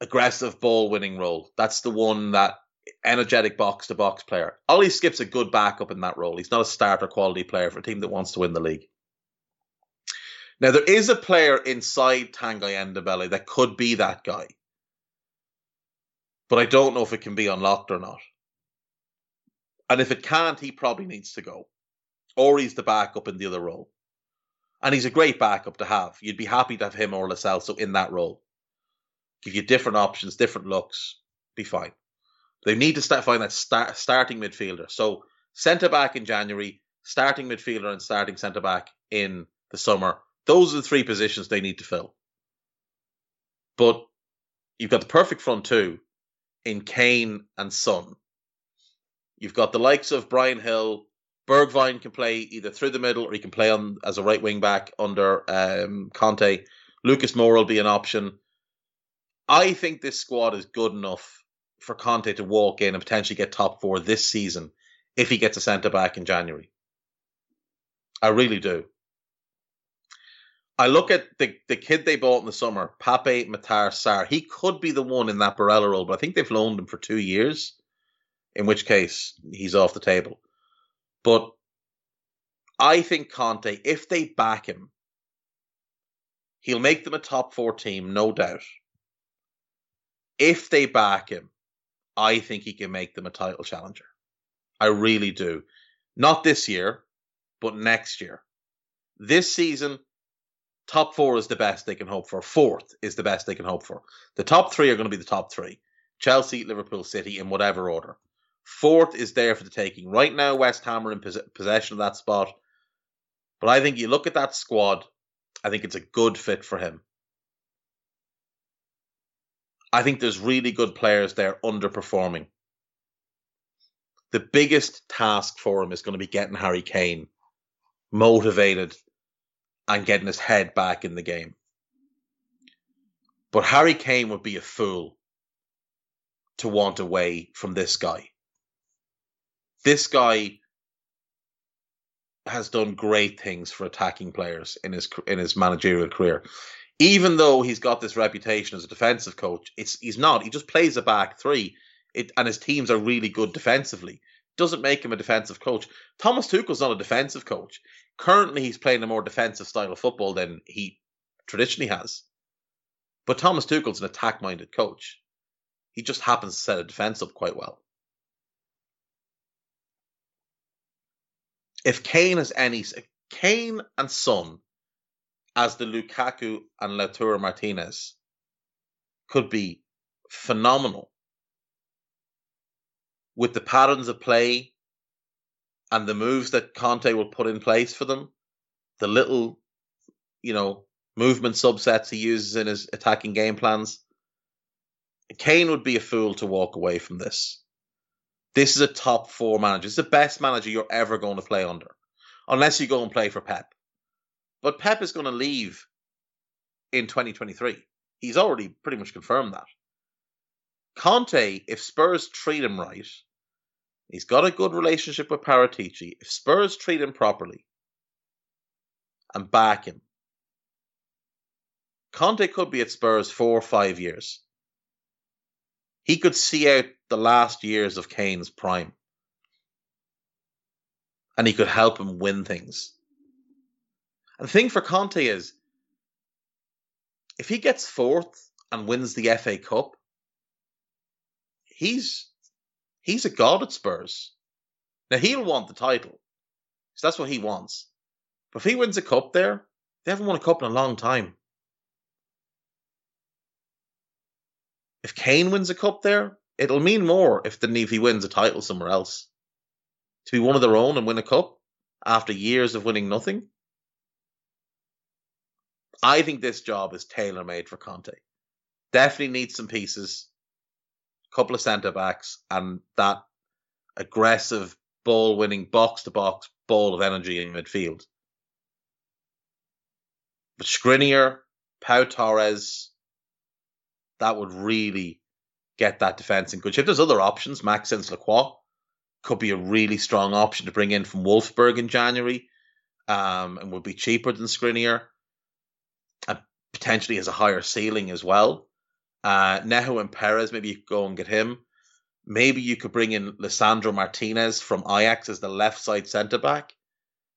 aggressive ball winning role. That's the one that energetic box to box player. Ollie Skipp's a good backup in that role. He's not a starter quality player for a team that wants to win the league. Now there is a player inside Tanguy Ndombele that could be that guy but I don't know if it can be unlocked or not. And if it can't, he probably needs to go. Or he's the backup in the other role. And he's a great backup to have. You'd be happy to have him or Lo Celso in that role. Give you different options, different looks, be fine. They need to start find that start, starting midfielder. So centre back in January, starting midfielder and starting centre back in the summer. Those are the three positions they need to fill. But you've got the perfect front two in Kane and Son. You've got the likes of Bryan Gil. Bergwijn can play either through the middle or he can play on as a right wing back under um, Conte. Lucas Moura will be an option. I think this squad is good enough for Conte to walk in and potentially get top four this season if he gets a centre back in January. I really do. I look at the, the kid they bought in the summer, Pape Matar Sarr. He could be the one in that Barella role, but I think they've loaned him for two years, in which case he's off the table. But I think Conte, if they back him, he'll make them a top four team, no doubt. If they back him, I think he can make them a title challenger. I really do. Not this year, but next year. This season, Top four is the best they can hope for. Fourth is the best they can hope for. The top three are going to be the top three Chelsea, Liverpool, City, in whatever order. Fourth is there for the taking. Right now, West Ham are in pos- possession of that spot. But I think you look at that squad, I think it's a good fit for him. I think there's really good players there underperforming. The biggest task for him is going to be getting Harry Kane motivated and getting his head back in the game. But Harry Kane would be a fool to want away from this guy. This guy has done great things for attacking players in his in his managerial career. Even though he's got this reputation as a defensive coach, it's he's not. He just plays a back three. it and his teams are really good defensively. Doesn't make him a defensive coach. Thomas Tuchel's not a defensive coach. Currently, he's playing a more defensive style of football than he traditionally has. But Thomas Tuchel's an attack-minded coach. He just happens to set a defense up quite well. If Kane has any, Kane and Son as the Lukaku and Lautaro Martinez could be phenomenal with the patterns of play and the moves that Conte will put in place for them, the little, you know, movement subsets he uses in his attacking game plans. Kane would be a fool to walk away from this. This is a top four manager. It's the best manager you're ever going to play under, unless you go and play for Pep. But Pep is going to leave in 2023. He's already pretty much confirmed that. Conte, if Spurs treat him right, he's got a good relationship with Paratici. If Spurs treat him properly and back him, Conte could be at Spurs four or five years. He could see out the last years of Kane's prime. And he could help him win things. And the thing for Conte is if he gets fourth and wins the FA Cup, he's he's a god at Spurs. Now he'll want the title. So that's what he wants. But if he wins a cup there, they haven't won a cup in a long time. If Kane wins a cup there, it'll mean more if than if he wins a title somewhere else. To be one of their own and win a cup after years of winning nothing. I think this job is tailor made for Conte. Definitely needs some pieces, couple of centre backs, and that aggressive ball winning box to box ball of energy in midfield. But Skriniar, Pau Torres, that would really get that defence in good shape. There's other options. Maxence Lacroix could be a really strong option to bring in from Wolfsburg in January um, and would be cheaper than Skriniar and potentially has a higher ceiling as well. Uh, Nehuén Perez, maybe you could go and get him. Maybe you could bring in Lisandro Martinez from Ajax as the left side centre back.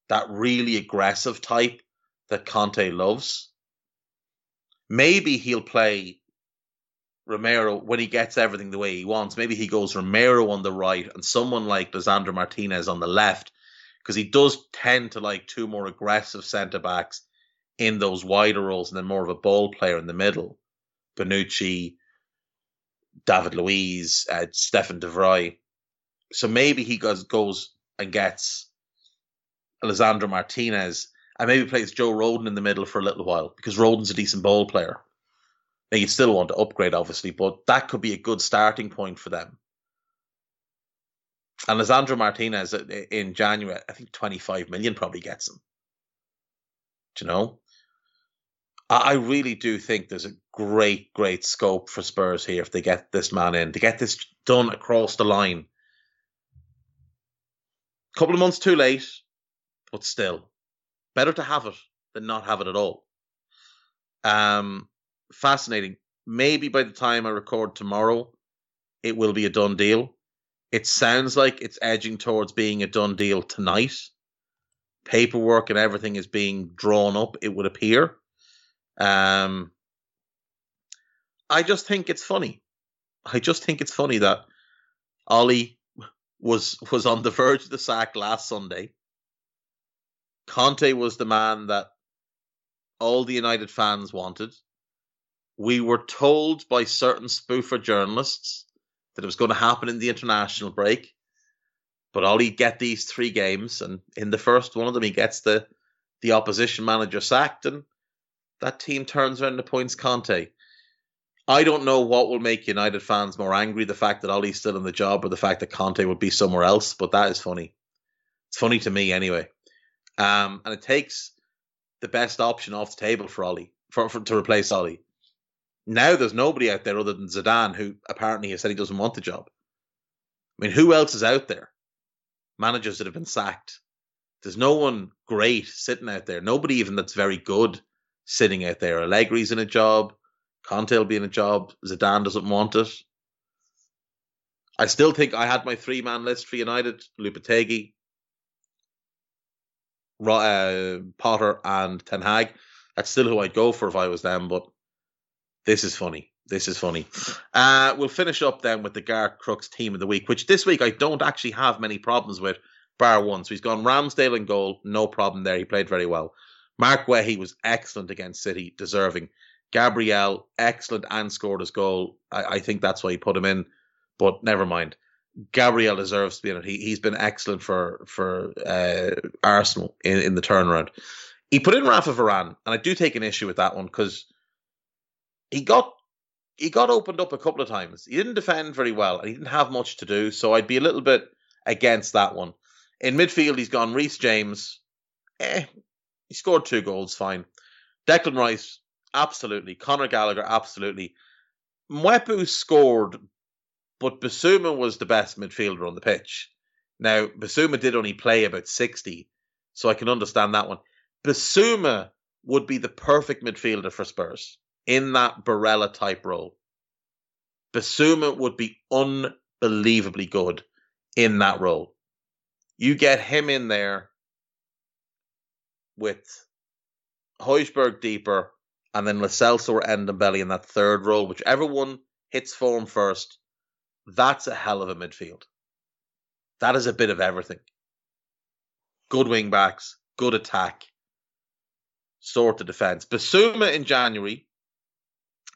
That really aggressive type that Conte loves. Maybe he'll play Romero when he gets everything the way he wants. Maybe he goes Romero on the right and someone like Lisandro Martinez on the left because he does tend to like two more aggressive centre backs in those wider roles and then more of a ball player in the middle. Bonucci, David Luiz, uh, Stefan de Vrij. So maybe he goes goes and gets Lisandro Martinez and maybe plays Joe Rodon in the middle for a little while because Rodon's a decent ball player. Now you'd still want to upgrade, obviously, but that could be a good starting point for them. And Lisandro Martinez in January, I think 25 million probably gets him. Do you know? I really do think there's a great, great scope for Spurs here if they get this man in to get this done across the line. A couple of months too late, but still, better to have it than not have it at all. Um, fascinating. Maybe by the time I record tomorrow, it will be a done deal. It sounds like it's edging towards being a done deal tonight. Paperwork and everything is being drawn up, it would appear. Um, I just think it's funny. I just think it's funny that Ole was was on the verge of the sack last Sunday. Conte was the man that all the United fans wanted. We were told by certain spoofer journalists that it was going to happen in the international break. But Ole get these three games, and in the first one of them, he gets the the opposition manager sacked, and that team turns around the points Conte. I don't know what will make United fans more angry the fact that Ole's still in the job or the fact that Conte would be somewhere else, but that is funny. It's funny to me anyway. Um, and it takes the best option off the table for Ole for, for to replace Ole. Now there's nobody out there other than Zidane who apparently has said he doesn't want the job. I mean, who else is out there? Managers that have been sacked. There's no one great sitting out there. Nobody even that's very good sitting out there. Allegri's in a job. Conte will be in a job. Zidane doesn't want it. I still think I had my three man list for United: Lopetegui, uh, Potter, and Ten Hag. That's still who I'd go for if I was them. But this is funny. This is funny. Uh, we'll finish up then with the Garth Crooks team of the week, which this week I don't actually have many problems with, bar one. So he's gone Ramsdale in goal, no problem there. He played very well. Marc Guéhi was excellent against City, deserving. Gabriel, excellent and scored his goal. I, I think that's why he put him in, but never mind. Gabriel deserves to be in it. He, he's been excellent for for uh, Arsenal in, in the turnaround. He put in Rafa Varane, and I do take an issue with that one because he got he got opened up a couple of times. He didn't defend very well, and he didn't have much to do. So I'd be a little bit against that one. In midfield, he's gone Reece James. Eh, he scored two goals, fine. Declan Rice, absolutely. Conor Gallagher, absolutely. Mwepu scored, but Bissouma was the best midfielder on the pitch. Now, Bissouma did only play about 60, so I can understand that one. Bissouma would be the perfect midfielder for Spurs in that Barella type role. Bissouma would be unbelievably good in that role. You get him in there with Højbjerg deeper and then Celso or Ndombele in that third role, whichever one hits form first, that's a hell of a midfield. That is a bit of everything. Good wing backs, good attack, sort of defense. Bissouma in January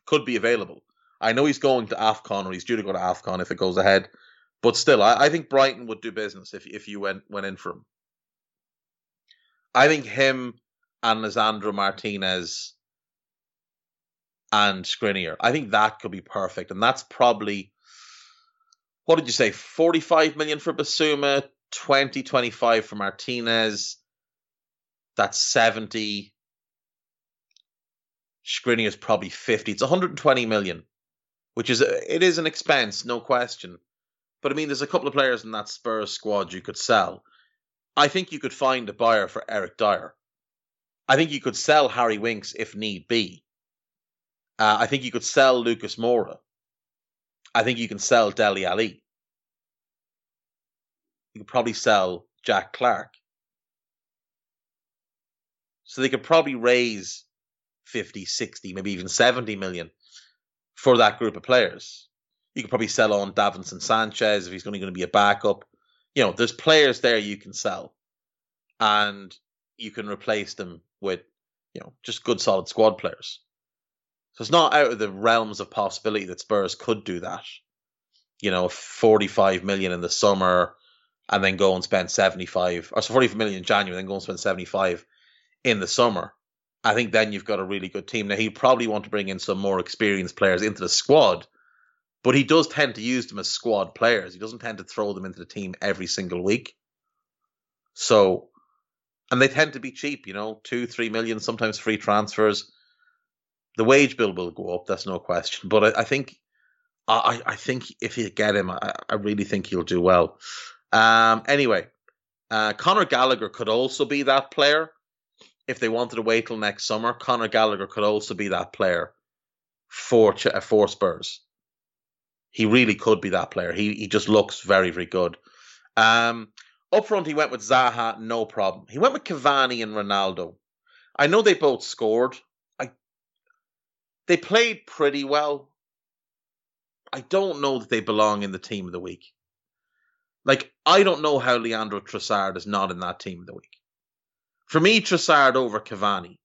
could be available. I know he's going to AFCON or he's due to go to AFCON if it goes ahead. But still, I, I think Brighton would do business if if you went went in for him. I think him and Lisandro Martinez and Skriniar, I think that could be perfect. And that's probably what did you say? 45 million for Bissouma, 20, 25 for Martinez. That's 70. Skriniar is probably 50. It's 120 million, which is, it is an expense, no question. But I mean, there's a couple of players in that Spurs squad you could sell. I think you could find a buyer for Eric Dier. I think you could sell Harry Winks if need be. Uh, I think you could sell Lucas Moura. I think you can sell Dele Alli. You could probably sell Jack Clarke. So they could probably raise 50, 60, maybe even 70 million for that group of players. You could probably sell on Davinson Sanchez if he's only going to be a backup. You know, there's players there you can sell. And you can replace them with, you know, just good solid squad players. So it's not out of the realms of possibility that Spurs could do that. You know, 45 million in the summer and then go and spend 75 or so 45 million in January, then go and spend 75 in the summer. I think then you've got a really good team. Now he'd probably want to bring in some more experienced players into the squad, but he does tend to use them as squad players. He doesn't tend to throw them into the team every single week. So, and they tend to be cheap, you know, two, three million, sometimes free transfers. The wage bill will go up, that's no question. But I, I think, I, I think if you get him, I, I really think he'll do well. Um, anyway, uh, Conor Gallagher could also be that player if they wanted to wait till next summer, Conor Gallagher could also be that player for uh, for Spurs. He really could be that player. He he just looks very very good. Um, up front, he went with Zaha, no problem. He went with Cavani and Ronaldo. I know they both scored. I they played pretty well. I don't know that they belong in the team of the week. Like I don't know how Leandro Trossard is not in that team of the week. For me, Trossard over Cavani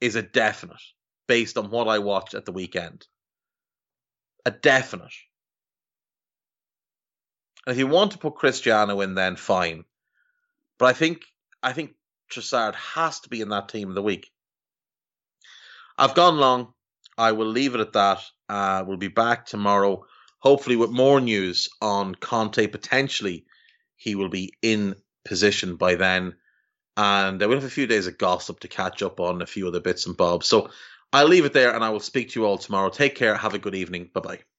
is a definite based on what I watched at the weekend. A definite. And if you want to put Cristiano in, then fine. But I think I think Trossard has to be in that team of the week. I've gone long. I will leave it at that. Uh, we'll be back tomorrow, hopefully with more news on Conte. Potentially, he will be in position by then and uh, we'll have a few days of gossip to catch up on a few other bits and bobs. So I'll leave it there and I will speak to you all tomorrow. Take care. Have a good evening. Bye bye.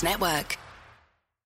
Network.